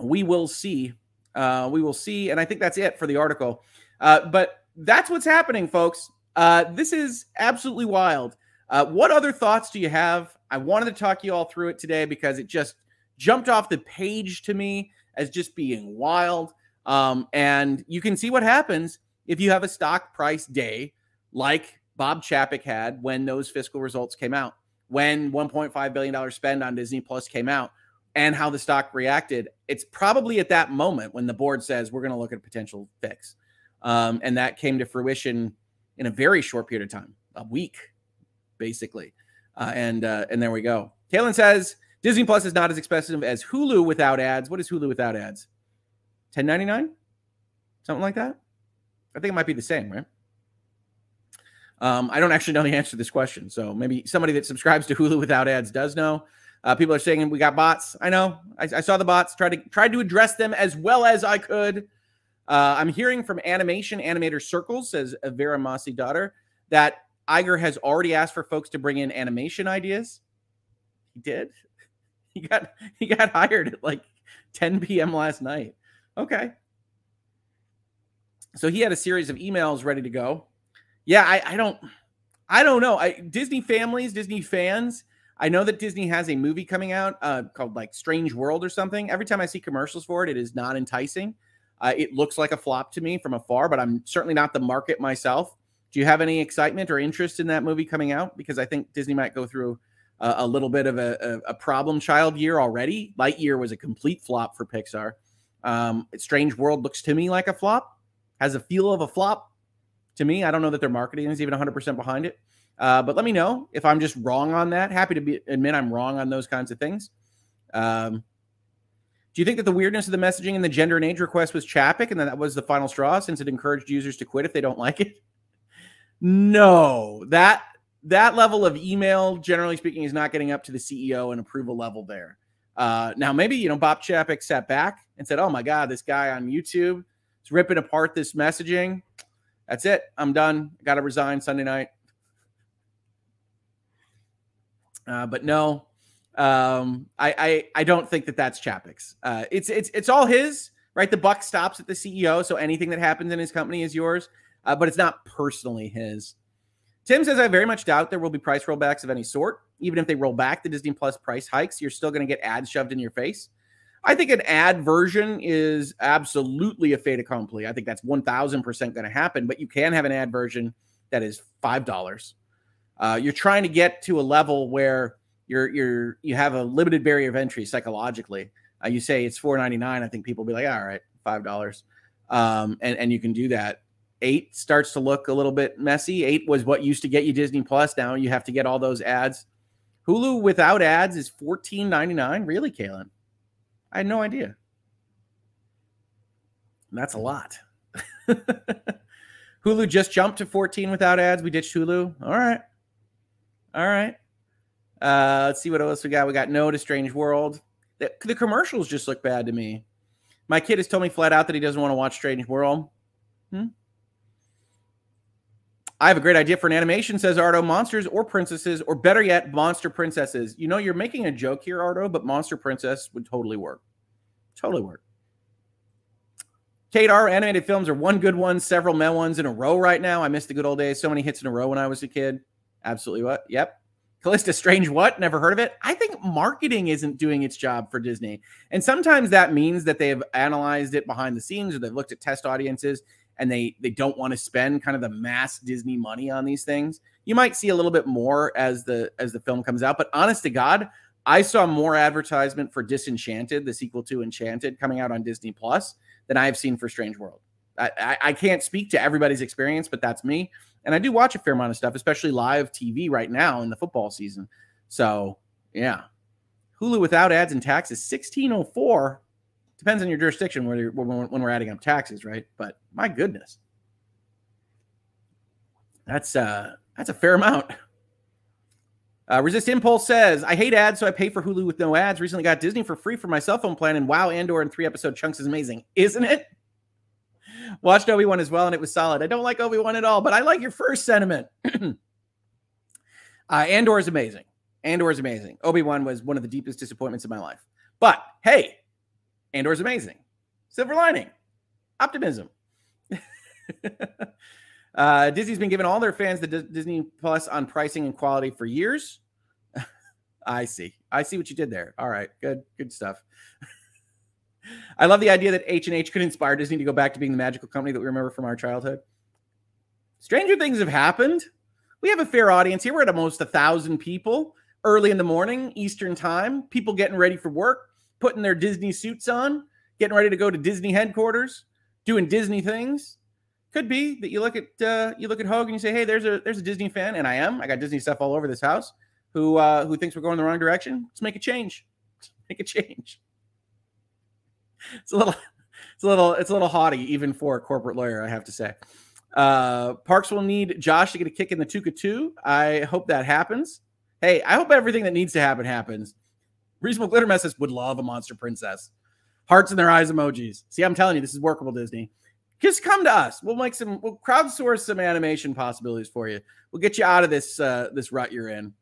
We will see. Uh, we will see. And I think that's it for the article. Uh, but that's what's happening, folks. Uh, this is absolutely wild. Uh, what other thoughts do you have? I wanted to talk you all through it today because it just jumped off the page to me as just being wild. Um, and you can see what happens if you have a stock price day like Bob Chapek had when those fiscal results came out, when $1.5 billion spend on Disney Plus came out, and how the stock reacted. It's probably at that moment when the board says, we're going to look at a potential fix. Um, and that came to fruition in a very short period of time, a week, basically. Uh, and uh, and there we go. Kalen says Disney Plus is not as expensive as Hulu without ads. What is Hulu without ads? Ten ninety nine, something like that. I think it might be the same, right? Um, I don't actually know the answer to this question, so maybe somebody that subscribes to Hulu without ads does know. Uh, people are saying we got bots. I know. I, I, saw the bots. Tried to tried to address them as well as I could. Uh, I'm hearing from animation animator circles, says Vera Mossy daughter, that Iger has already asked for folks to bring in animation ideas. He did. He got he got hired at like 10 p.m. last night. Okay. So he had a series of emails ready to go. Yeah, I, I don't I don't know. I Disney families, Disney fans. I know that Disney has a movie coming out uh, called like Strange World or something. Every time I see commercials for it, it is not enticing. Uh, it looks like a flop to me from afar, but I'm certainly not the market myself. Do you have any excitement or interest in that movie coming out? Because I think Disney might go through a, a little bit of a, a, problem child year already. Lightyear was a complete flop for Pixar. Um, Strange World looks to me like a flop, has a feel of a flop to me. I don't know that their marketing is even 100% behind it. Uh, but let me know if I'm just wrong on that. Happy to be, admit I'm wrong on those kinds of things. Um, do you think that the weirdness of the messaging in the gender and age request was Chapek and then that was the final straw since it encouraged users to quit if they don't like it? No, that that level of email, generally speaking, is not getting up to the CEO and approval level there. Uh, now, maybe you know Bob Chapek sat back and said, "Oh my God, this guy on YouTube is ripping apart this messaging. That's it. I'm done. Got to resign Sunday night." Uh, but no, um, I, I I don't think that that's Chapek's. Uh, it's it's it's all his, right? The buck stops at the CEO, so anything that happens in his company is yours. Uh, but it's not personally his. Tim says, I very much doubt there will be price rollbacks of any sort. Even if they roll back the Disney Plus price hikes, you're still going to get ads shoved in your face. I think an ad version is absolutely a fait accompli. I think that's 1000% going to happen, but you can have an ad version that is $5. Uh, you're trying to get to a level where you're you're you have a limited barrier of entry psychologically. Uh, you say it's four ninety nine. I think people will be like, all right, five dollars, um, and and you can do that. Eight starts to look a little bit messy. Eight was what used to get you Disney Plus. Now you have to get all those ads. Hulu without ads is fourteen ninety nine. Really, Kalen? I had no idea. That's a lot. Hulu just jumped to 14 without ads. We ditched Hulu. All right. All right. Uh, let's see what else we got. We got No to Strange World. The, the, commercials just look bad to me. My kid has told me flat out that he doesn't want to watch Strange World. Hmm? I have a great idea for an animation, says Ardo. Monsters or princesses, or better yet, monster princesses. You know, you're making a joke here, Ardo, but monster princess would totally work. Totally work. Kate, our animated films are one good one, several meh ones in a row right now. I miss the good old days. So many hits in a row when I was a kid. Absolutely what? Yep. Callista Strange what? Never heard of it. I think marketing isn't doing its job for Disney. And sometimes that means that they've analyzed it behind the scenes or they've looked at test audiences and they they don't want to spend kind of the mass Disney money on these things. You might see a little bit more as the as the film comes out, but honest to God, I saw more advertisement for Disenchanted, the sequel to Enchanted, coming out on Disney Plus than I have seen for Strange World. I, I, I can't speak to everybody's experience, but that's me. And I do watch a fair amount of stuff, especially live TV right now in the football season. So, yeah. Hulu without ads and taxes, 1604. Depends on your jurisdiction whether when, when we're adding up taxes, right? But my goodness. That's uh that's a fair amount. Uh, Resist Impulse says, I hate ads, so I pay for Hulu with no ads. Recently got Disney for free for my cell phone plan, and wow, Andor in three episode chunks is amazing, isn't it? Watched Obi Wan as well, and it was solid. I don't like Obi Wan at all, but I like your first sentiment. uh, Andor is amazing. Andor is amazing. Obi Wan was one of the deepest disappointments of my life. But hey, Andor is amazing. Silver lining, optimism. Uh, Disney's been giving all their fans the D- Disney Plus on pricing and quality for years. I see. I see what you did there. All right, good, good stuff. I love the idea that H and H could inspire Disney to go back to being the magical company that we remember from our childhood. Stranger things have happened. We have a fair audience here. We're at almost a thousand people early in the morning, Eastern time. People getting ready for work, putting their Disney suits on, getting ready to go to Disney headquarters, doing Disney things. Could be that you look at uh, you look at Hoeg and you say, "Hey, there's a there's a Disney fan," and I am. I got Disney stuff all over this house. Who uh, who thinks we're going the wrong direction? Let's make a change. Let's make a change. It's a little, it's a little, it's a little haughty even for a corporate lawyer, I have to say. Uh, Parks will need Josh to get a kick in the Tuca two. I hope that happens. Hey, I hope everything that needs to happen happens. Reasonable Glitter Messes would love a monster princess. Hearts in their eyes emojis. See, I'm telling you, this is workable, Disney. Just come to us. We'll make some. We'll crowdsource some animation possibilities for you. We'll get you out of this uh, this rut you're in.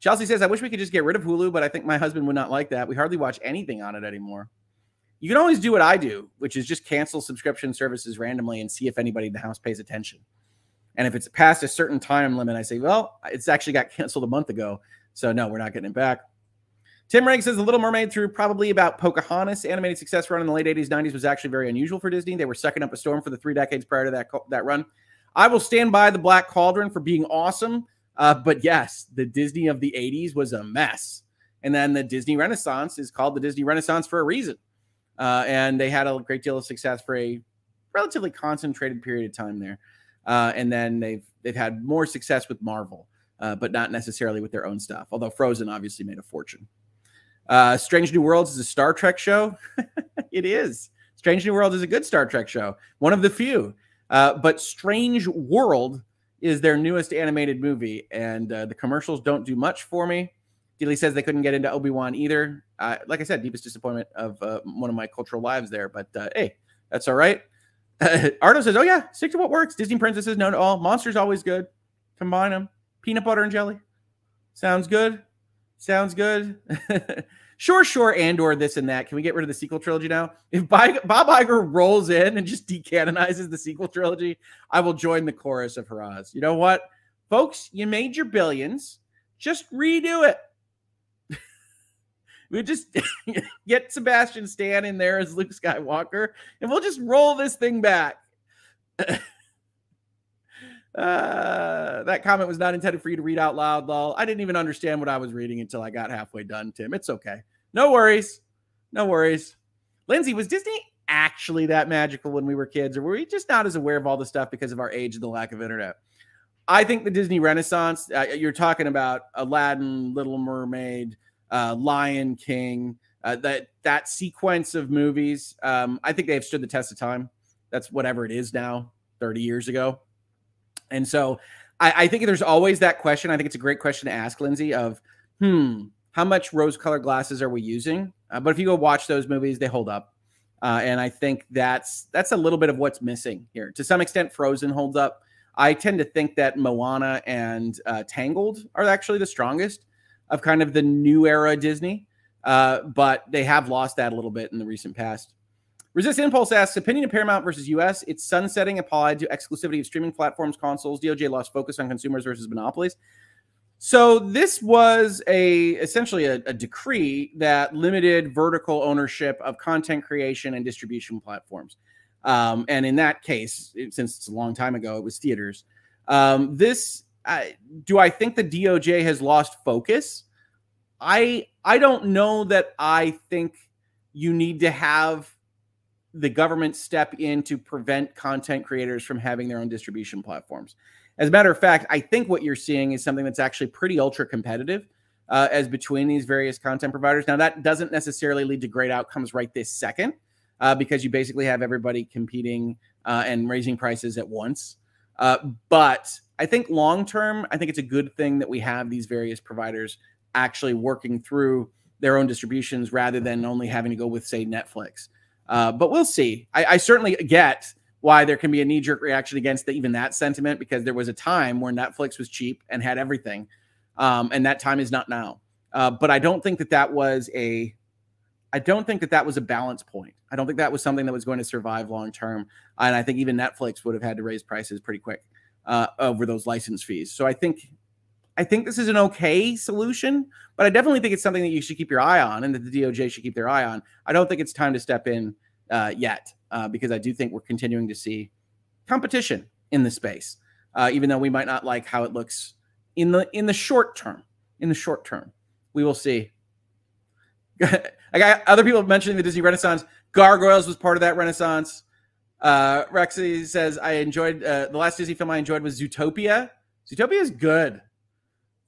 Chelsea says, "I wish we could just get rid of Hulu, but I think my husband would not like that. We hardly watch anything on it anymore." You can always do what I do, which is just cancel subscription services randomly and see if anybody in the house pays attention. And if it's past a certain time limit, I say, well, it's actually got canceled a month ago. So no, we're not getting it back. Tim Rank says The Little Mermaid, through probably about Pocahontas, animated success run in the late 80s, 90s was actually very unusual for Disney. They were sucking up a storm for the three decades prior to that, that run. I will stand by The Black Cauldron for being awesome. Uh, but yes, the Disney of the 80s was a mess. And then the Disney Renaissance is called the Disney Renaissance for a reason. Uh, and they had a great deal of success for a relatively concentrated period of time there. Uh, and then they've they've had more success with Marvel, uh, but not necessarily with their own stuff. Although Frozen obviously made a fortune. Uh, Strange New Worlds is a Star Trek show. it is. Strange New World is a good Star Trek show, one of the few. Uh, but Strange World is their newest animated movie, and uh, the commercials don't do much for me. Dealey says they couldn't get into Obi Wan either. Uh, like I said, deepest disappointment of uh, one of my cultural lives there. But uh, hey, that's all right. Ardo says, "Oh yeah, stick to what works." Disney princesses known to all. Monsters always good. Combine them. Peanut butter and jelly. Sounds good. Sounds good. sure, sure. and or this and that. Can we get rid of the sequel trilogy now? If Bob Iger rolls in and just decanonizes the sequel trilogy, I will join the chorus of hurrahs. You know what, folks? You made your billions. Just redo it we just get Sebastian Stan in there as Luke Skywalker, and we'll just roll this thing back. uh, that comment was not intended for you to read out loud, lol. I didn't even understand what I was reading until I got halfway done, Tim. It's okay. No worries. No worries. Lindsay, was Disney actually that magical when we were kids, or were we just not as aware of all the stuff because of our age and the lack of internet? I think the Disney Renaissance, uh, you're talking about Aladdin, Little Mermaid, uh, Lion King, uh, that that sequence of movies. Um, I think they have stood the test of time. That's whatever it is now, 30 years ago. And so I, I think there's always that question. I think it's a great question to ask, Lindsay, of hmm, how much rose colored glasses are we using? Uh, but if you go watch those movies, they hold up. Uh, and I think that's that's a little bit of what's missing here. To some extent, Frozen holds up. I tend to think that Moana and uh, Tangled are actually the strongest of kind of the new era Disney, uh, but they have lost that a little bit in the recent past. Resist Impulse asks opinion of Paramount versus US. It's sunsetting applied to exclusivity of streaming platforms, consoles. DOJ lost focus on consumers versus monopolies. So this was a essentially a, a, decree that limited vertical ownership of content creation and distribution platforms. Um, and in that case, since it's a long time ago, it was theaters. Um, this I, do I think the DOJ has lost focus? I I don't know that I think you need to have the government step in to prevent content creators from having their own distribution platforms. As a matter of fact, I think what you're seeing is something that's actually pretty ultra competitive uh, as between these various content providers. Now, that doesn't necessarily lead to great outcomes right this second uh, because you basically have everybody competing uh, and raising prices at once. Uh, but I think long term, I think it's a good thing that we have these various providers actually working through their own distributions rather than only having to go with, say, Netflix. Uh, but we'll see. I, I, certainly get why there can be a knee jerk reaction against the, even that sentiment because there was a time where Netflix was cheap and had everything. Um, and that time is not now. Uh, but I don't think that that was a I don't think that that was a balance point. I don't think that was something that was going to survive long term. And I think even Netflix would have had to raise prices pretty quick uh, over those license fees. So I think I think this is an okay solution, but I definitely think it's something that you should keep your eye on and that the DOJ should keep their eye on. I don't think it's time to step in uh, yet uh, because I do think we're continuing to see competition in the space, uh, even though we might not like how it looks in the in the short term. In the short term, we will see. I got other people mentioning the Disney Renaissance. Gargoyles was part of that Renaissance. Uh, Rexy says I enjoyed uh, the last Disney film I enjoyed was Zootopia. Zootopia is good.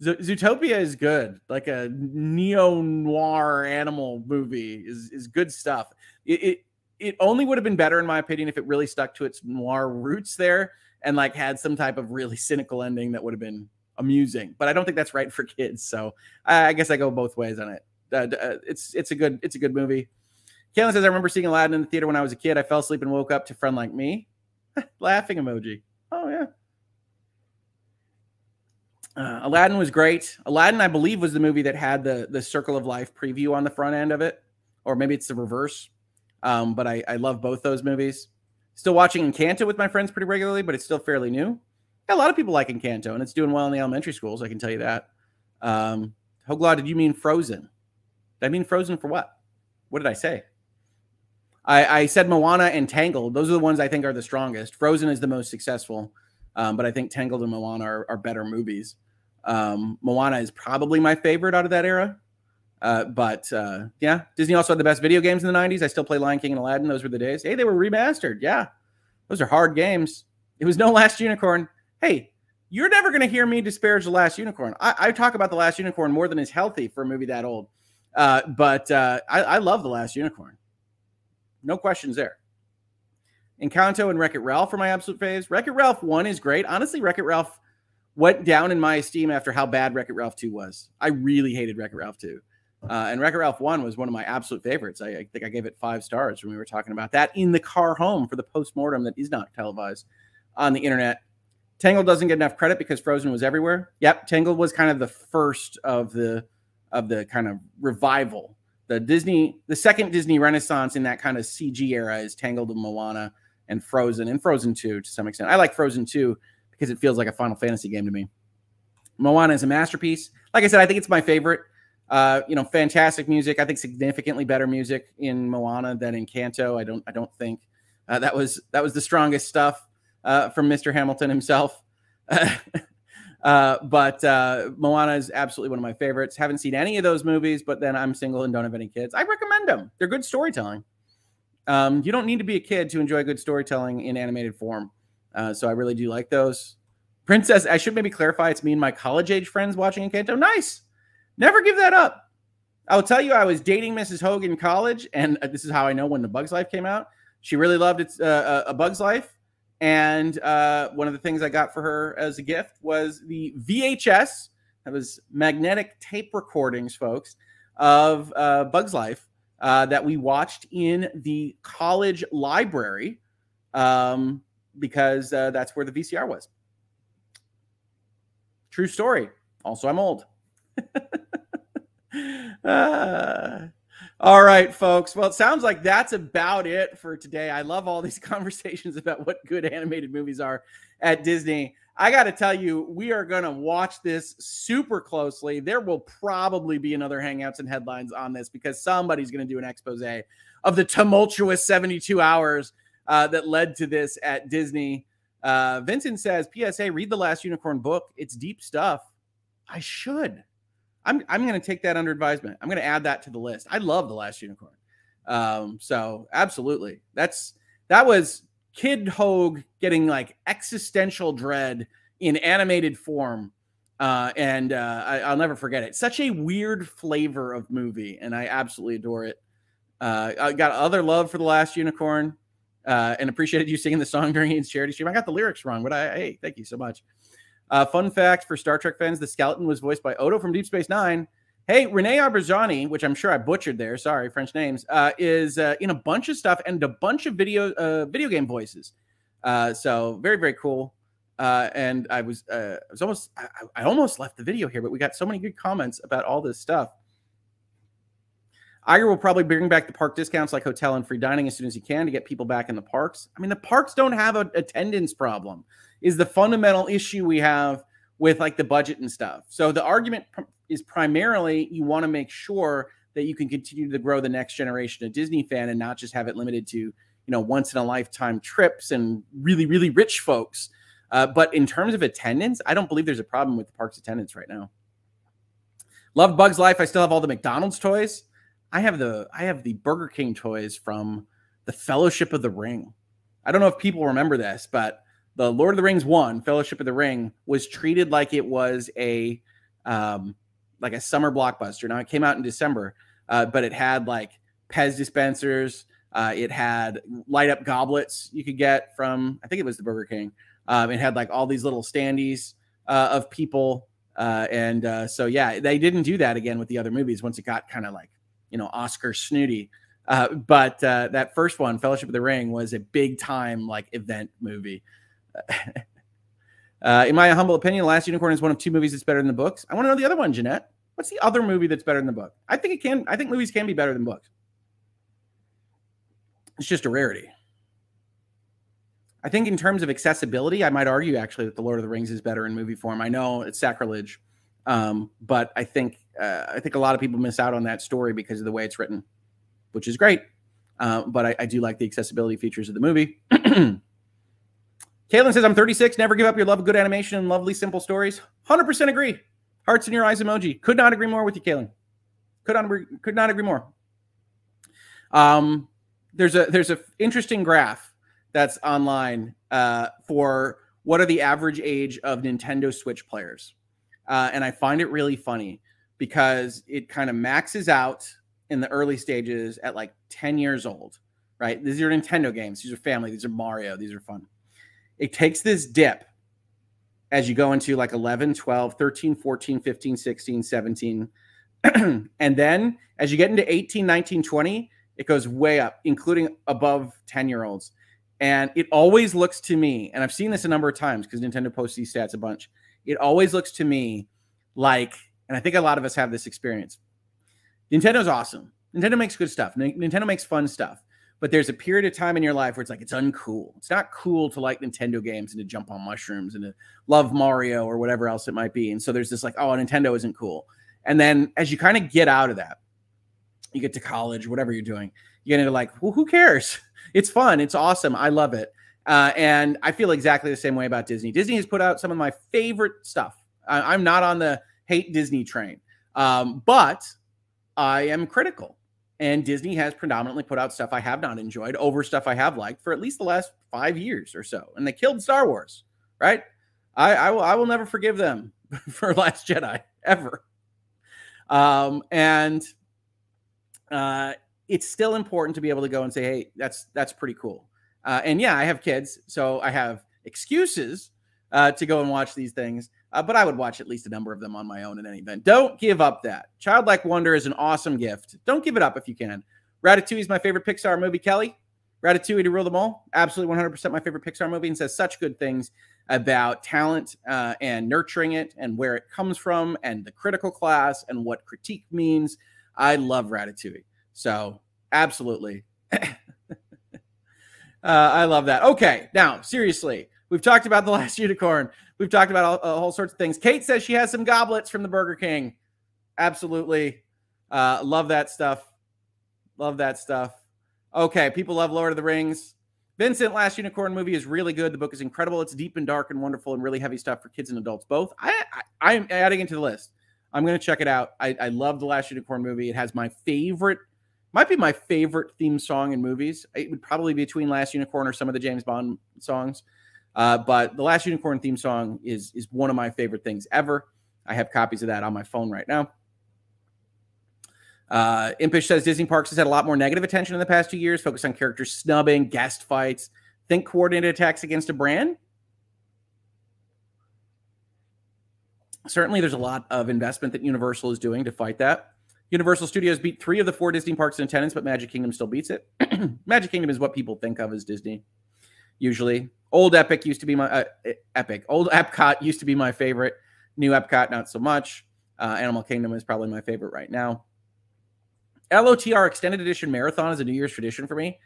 Z- Zootopia is good. Like a neo noir animal movie is is good stuff. It, it it only would have been better in my opinion if it really stuck to its noir roots there and like had some type of really cynical ending that would have been amusing. But I don't think that's right for kids. So I, I guess I go both ways on it. Uh, uh, it's it's a good it's a good movie. Kaylin says I remember seeing Aladdin in the theater when I was a kid. I fell asleep and woke up to friend like me, laughing emoji. Oh yeah. Uh, Aladdin was great. Aladdin, I believe, was the movie that had the the Circle of Life preview on the front end of it, or maybe it's the reverse. Um, but I, I love both those movies. Still watching Encanto with my friends pretty regularly, but it's still fairly new. a lot of people like Encanto, and it's doing well in the elementary schools. I can tell you that. Um, Hoeg Law, did you mean Frozen? I mean Frozen for what? What did I say? I, I said Moana and Tangled. Those are the ones I think are the strongest. Frozen is the most successful, um, but I think Tangled and Moana are, are better movies. Um, Moana is probably my favorite out of that era. Uh, but uh, yeah, Disney also had the best video games in the 90s. I still play Lion King and Aladdin. Those were the days. Hey, they were remastered. Yeah, those are hard games. It was no Last Unicorn. Hey, you're never going to hear me disparage The Last Unicorn. I, I, talk about The Last Unicorn more than is healthy for a movie that old. Uh, but uh, I, I, love The Last Unicorn. No questions there. Encanto and Wreck It Ralph are my absolute faves. Wreck It Ralph 1 is great. Honestly, Wreck It Ralph went down in my esteem after how bad Wreck It Ralph 2 was. I really hated Wreck It Ralph 2. Uh, and Wreck-It Ralph 1 was one of my absolute favorites. I, I, think I gave it five stars when we were talking about that in the car home for the post-mortem that is not televised on the internet. Tangled doesn't get enough credit because Frozen was everywhere. Yep, Tangled was kind of the first of the of the kind of revival. The Disney, the second Disney Renaissance in that kind of CG era is Tangled and Moana and Frozen and Frozen 2 to some extent. I like Frozen 2 because it feels like a Final Fantasy game to me. Moana is a masterpiece. Like I said, I think it's my favorite. Uh, you know, fantastic music. I think significantly better music in Moana than Encanto. I don't. I don't think uh, that was that was the strongest stuff uh, from Mr. Hamilton himself. Uh, but uh, Moana is absolutely one of my favorites. Haven't seen any of those movies, but then I'm single and don't have any kids. I recommend them. They're good storytelling. Um, you don't need to be a kid to enjoy good storytelling in animated form. Uh, so I really do like those. Princess, I should maybe clarify. It's me and my college age friends watching Encanto. Nice. Never give that up. I'll tell you, I was dating Mrs. Hogan in college, and uh, this is how I know when The Bug's Life came out. She really loved it's uh, uh, A Bug's Life, and uh, one of the things I got for her as a gift was the VHS. That was magnetic tape recordings, folks, of uh, Bug's Life uh, that we watched in the college library um, because that's where the VCR was. True story. Also, I'm old. all right, folks. Well, it sounds like that's about it for today. I love all these conversations about what good animated movies are at Disney. I got to tell you, we are going to watch this super closely. There will probably be another Hangouts and headlines on this because somebody's going to do an expose of the tumultuous 72 hours uh, that led to this at Disney. Uh, Vincent says, PSA, read the last unicorn book. It's deep stuff. I should. I'm I'm going to take that under advisement. I'm going to add that to the list. I love the Last Unicorn. Um, so absolutely, that's that was Kid Hoeg getting like existential dread in animated form, uh, and uh, I, will never forget it. Such a weird flavor of movie, and I absolutely adore it. Uh, I got other love for the Last Unicorn, uh, and appreciated you singing the song during Ian's charity stream. I got the lyrics wrong, but I hey, thank you so much. Uh, fun fact for Star Trek fans: the skeleton was voiced by Odo from Deep Space Nine. Hey, Rene Auberjonois, which I'm sure I butchered there. Sorry, French names. Uh, is uh, in a bunch of stuff and a bunch of video uh, video game voices. Uh, so very very cool. Uh, and I was I was almost I, I, almost left the video here, but we got so many good comments about all this stuff. Iger will probably bring back the park discounts like hotel and free dining as soon as he can to get people back in the parks. I mean, the parks don't have an attendance problem, is the fundamental issue we have with like the budget and stuff. So the argument is primarily you want to make sure that you can continue to grow the next generation of Disney fan and not just have it limited to, you know, once in a lifetime trips and really, really rich folks. Uh, but in terms of attendance, I don't believe there's a problem with the park's attendance right now. Love Bugs Life. I still have all the McDonald's toys. I have the I have the Burger King toys from the Fellowship of the Ring. I don't know if people remember this, but the Lord of the Rings one, Fellowship of the Ring, was treated like it was a um, like a summer blockbuster. Now it came out in December, uh, but it had like Pez dispensers. Uh, it had light up goblets you could get from I think it was the Burger King. Um, it had like all these little standees uh, of people, uh, and uh, so yeah, they didn't do that again with the other movies once it got kind of like you know Oscar snooty. Uh, but that first one, Fellowship of the Ring, was a big time like event movie. Uh, in my humble opinion, Last Unicorn is one of two movies that's better than the books. I want to know the other one, Jeanette. What's the other movie that's better than the book? I think it can. I think movies can be better than books. It's just a rarity. I think in terms of accessibility, I might argue actually that The Lord of the Rings is better in movie form. I know it's sacrilege, um, but I think uh, I think a lot of people miss out on that story because of the way it's written, which is great. Uh, but I, I, do like the accessibility features of the movie. Caitlin says, "I'm 36. Never give up your love of good animation and lovely simple stories." 100% agree. Hearts in your eyes emoji. Could not agree more with you, Caitlin. Could not agree, could not agree more. Um, there's a there's a interesting graph that's online uh, for what are the average age of Nintendo Switch players. Uh, and I find it really funny because it kind of maxes out in the early stages at like 10 years old, right? These are Nintendo games. These are family. These are Mario. These are fun. It takes this dip as you go into like 11, 12, 13, 14, 15, 16, 17. and then as you get into 18, 19, 20, it goes way up, including above 10 year olds. And it always looks to me, and I've seen this a number of times because Nintendo posts these stats a bunch it always looks to me like, and I think a lot of us have this experience. Nintendo's awesome. Nintendo makes good stuff. Nintendo makes fun stuff. But there's a period of time in your life where it's like it's uncool. It's not cool to like Nintendo games and to jump on mushrooms and to love Mario or whatever else it might be. And so there's this like, oh, Nintendo isn't cool. And then as you kind of get out of that, you get to college, whatever you're doing, you get into like, well, who cares? It's fun. It's awesome. I love it. Uh, and I feel exactly the same way about Disney. Disney has put out some of my favorite stuff. I, am not on the hate Disney train, um, but I am critical. And Disney has predominantly put out stuff I have not enjoyed over stuff I have liked for at least the last five years or so. And they killed Star Wars, right? I, I will I will never forgive them for Last Jedi ever. Um, and uh, it's still important to be able to go and say, hey, that's that's pretty cool. Uh, and yeah, I have kids, so I have excuses uh, to go and watch these things. Uh, but I would watch at least a number of them on my own in any event. Don't give up that. Childlike Wonder is an awesome gift. Don't give it up if you can. Ratatouille is my favorite Pixar movie, Kelly. Ratatouille to rule them all. Absolutely 100% my favorite Pixar movie and says such good things about talent uh, and nurturing it and where it comes from and the critical class and what critique means. I love Ratatouille. So, absolutely. Uh, I love that. Okay, now seriously, we've talked about the last unicorn. We've talked about all, all sorts of things. Kate says she has some goblets from the Burger King. Absolutely, uh, love that stuff. Love that stuff. Okay, people love Lord of the Rings. Vincent, Last Unicorn movie is really good. The book is incredible. It's deep and dark and wonderful and really heavy stuff for kids and adults both. I, I am adding it to the list. I'm going to check it out. I, I love the Last Unicorn movie. It has my favorite might be my favorite theme song in movies. It would probably be between Last Unicorn or some of the James Bond songs. Uh, but the Last Unicorn theme song is is one of my favorite things ever. I have copies of that on my phone right now. Uh, Impish says Disney Parks has had a lot more negative attention in the past two years, focused on characters snubbing, guest fights. Think coordinated attacks against a brand? Certainly, there's a lot of investment that Universal is doing to fight that. Universal Studios beat three of the four Disney parks in attendance, but Magic Kingdom still beats it. Magic Kingdom is what people think of as Disney, usually. Old Epic used to be my uh, Epic. Old Epcot used to be my favorite. New Epcot, not so much. Uh, Animal Kingdom is probably my favorite right now. LOTR Extended Edition Marathon is a New Year's tradition for me.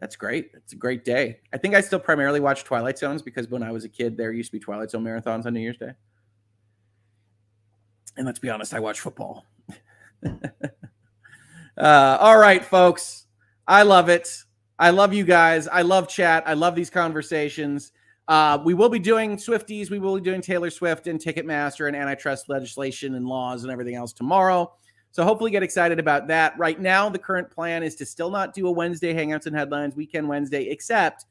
That's great. It's a great day. I think I still primarily watch Twilight Zones because when I was a kid, there used to be Twilight Zone marathons on New Year's Day. And let's be honest, I watch football. uh, all right, folks. I love it. I love you guys. I love chat. I love these conversations. Uh, we will be doing Swifties. We will be doing Taylor Swift and Ticketmaster and antitrust legislation and laws and everything else tomorrow. So hopefully get excited about that. Right now, the current plan is to still not do a Wednesday Hangouts and Headlines, weekend Wednesday, except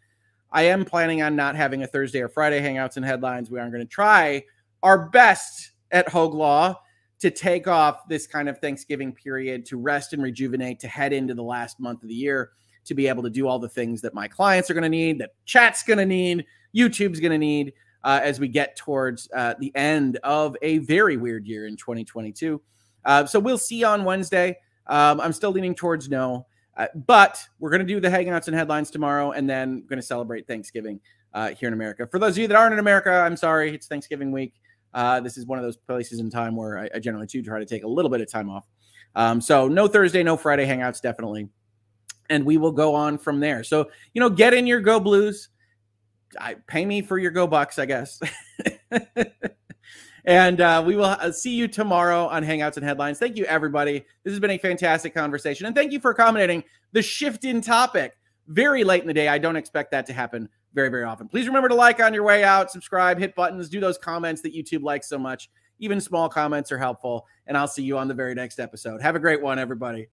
I am planning on not having a Thursday or Friday Hangouts and Headlines. We are going to try our best at Hoeg Law to take off this kind of Thanksgiving period to rest and rejuvenate, to head into the last month of the year, to be able to do all the things that my clients are going to need, that chat's going to need, YouTube's going to need uh, as we get towards uh, the end of a very weird year in 2022. Uh, so we'll see on Wednesday. Um, I'm still leaning towards no, uh, but we're going to do the hangouts and headlines tomorrow, and then going to celebrate Thanksgiving uh, here in America. For those of you that aren't in America, I'm sorry, it's Thanksgiving week. Uh, this is one of those places in time where I, I, generally do try to take a little bit of time off. Um, so no Thursday, no Friday hangouts, definitely. And we will go on from there. So, you know, get in your Go Blues. I, pay me for your Go Bucks, I guess. And uh, we will uh, see you tomorrow on Hangouts and Headlines. Thank you, everybody. This has been a fantastic conversation. And thank you for accommodating the shift in topic very late in the day. I don't expect that to happen very, very often. Please remember to like on your way out, subscribe, hit buttons, do those comments that YouTube likes so much. Even small comments are helpful. And I'll see you on the very next episode. Have a great one, everybody.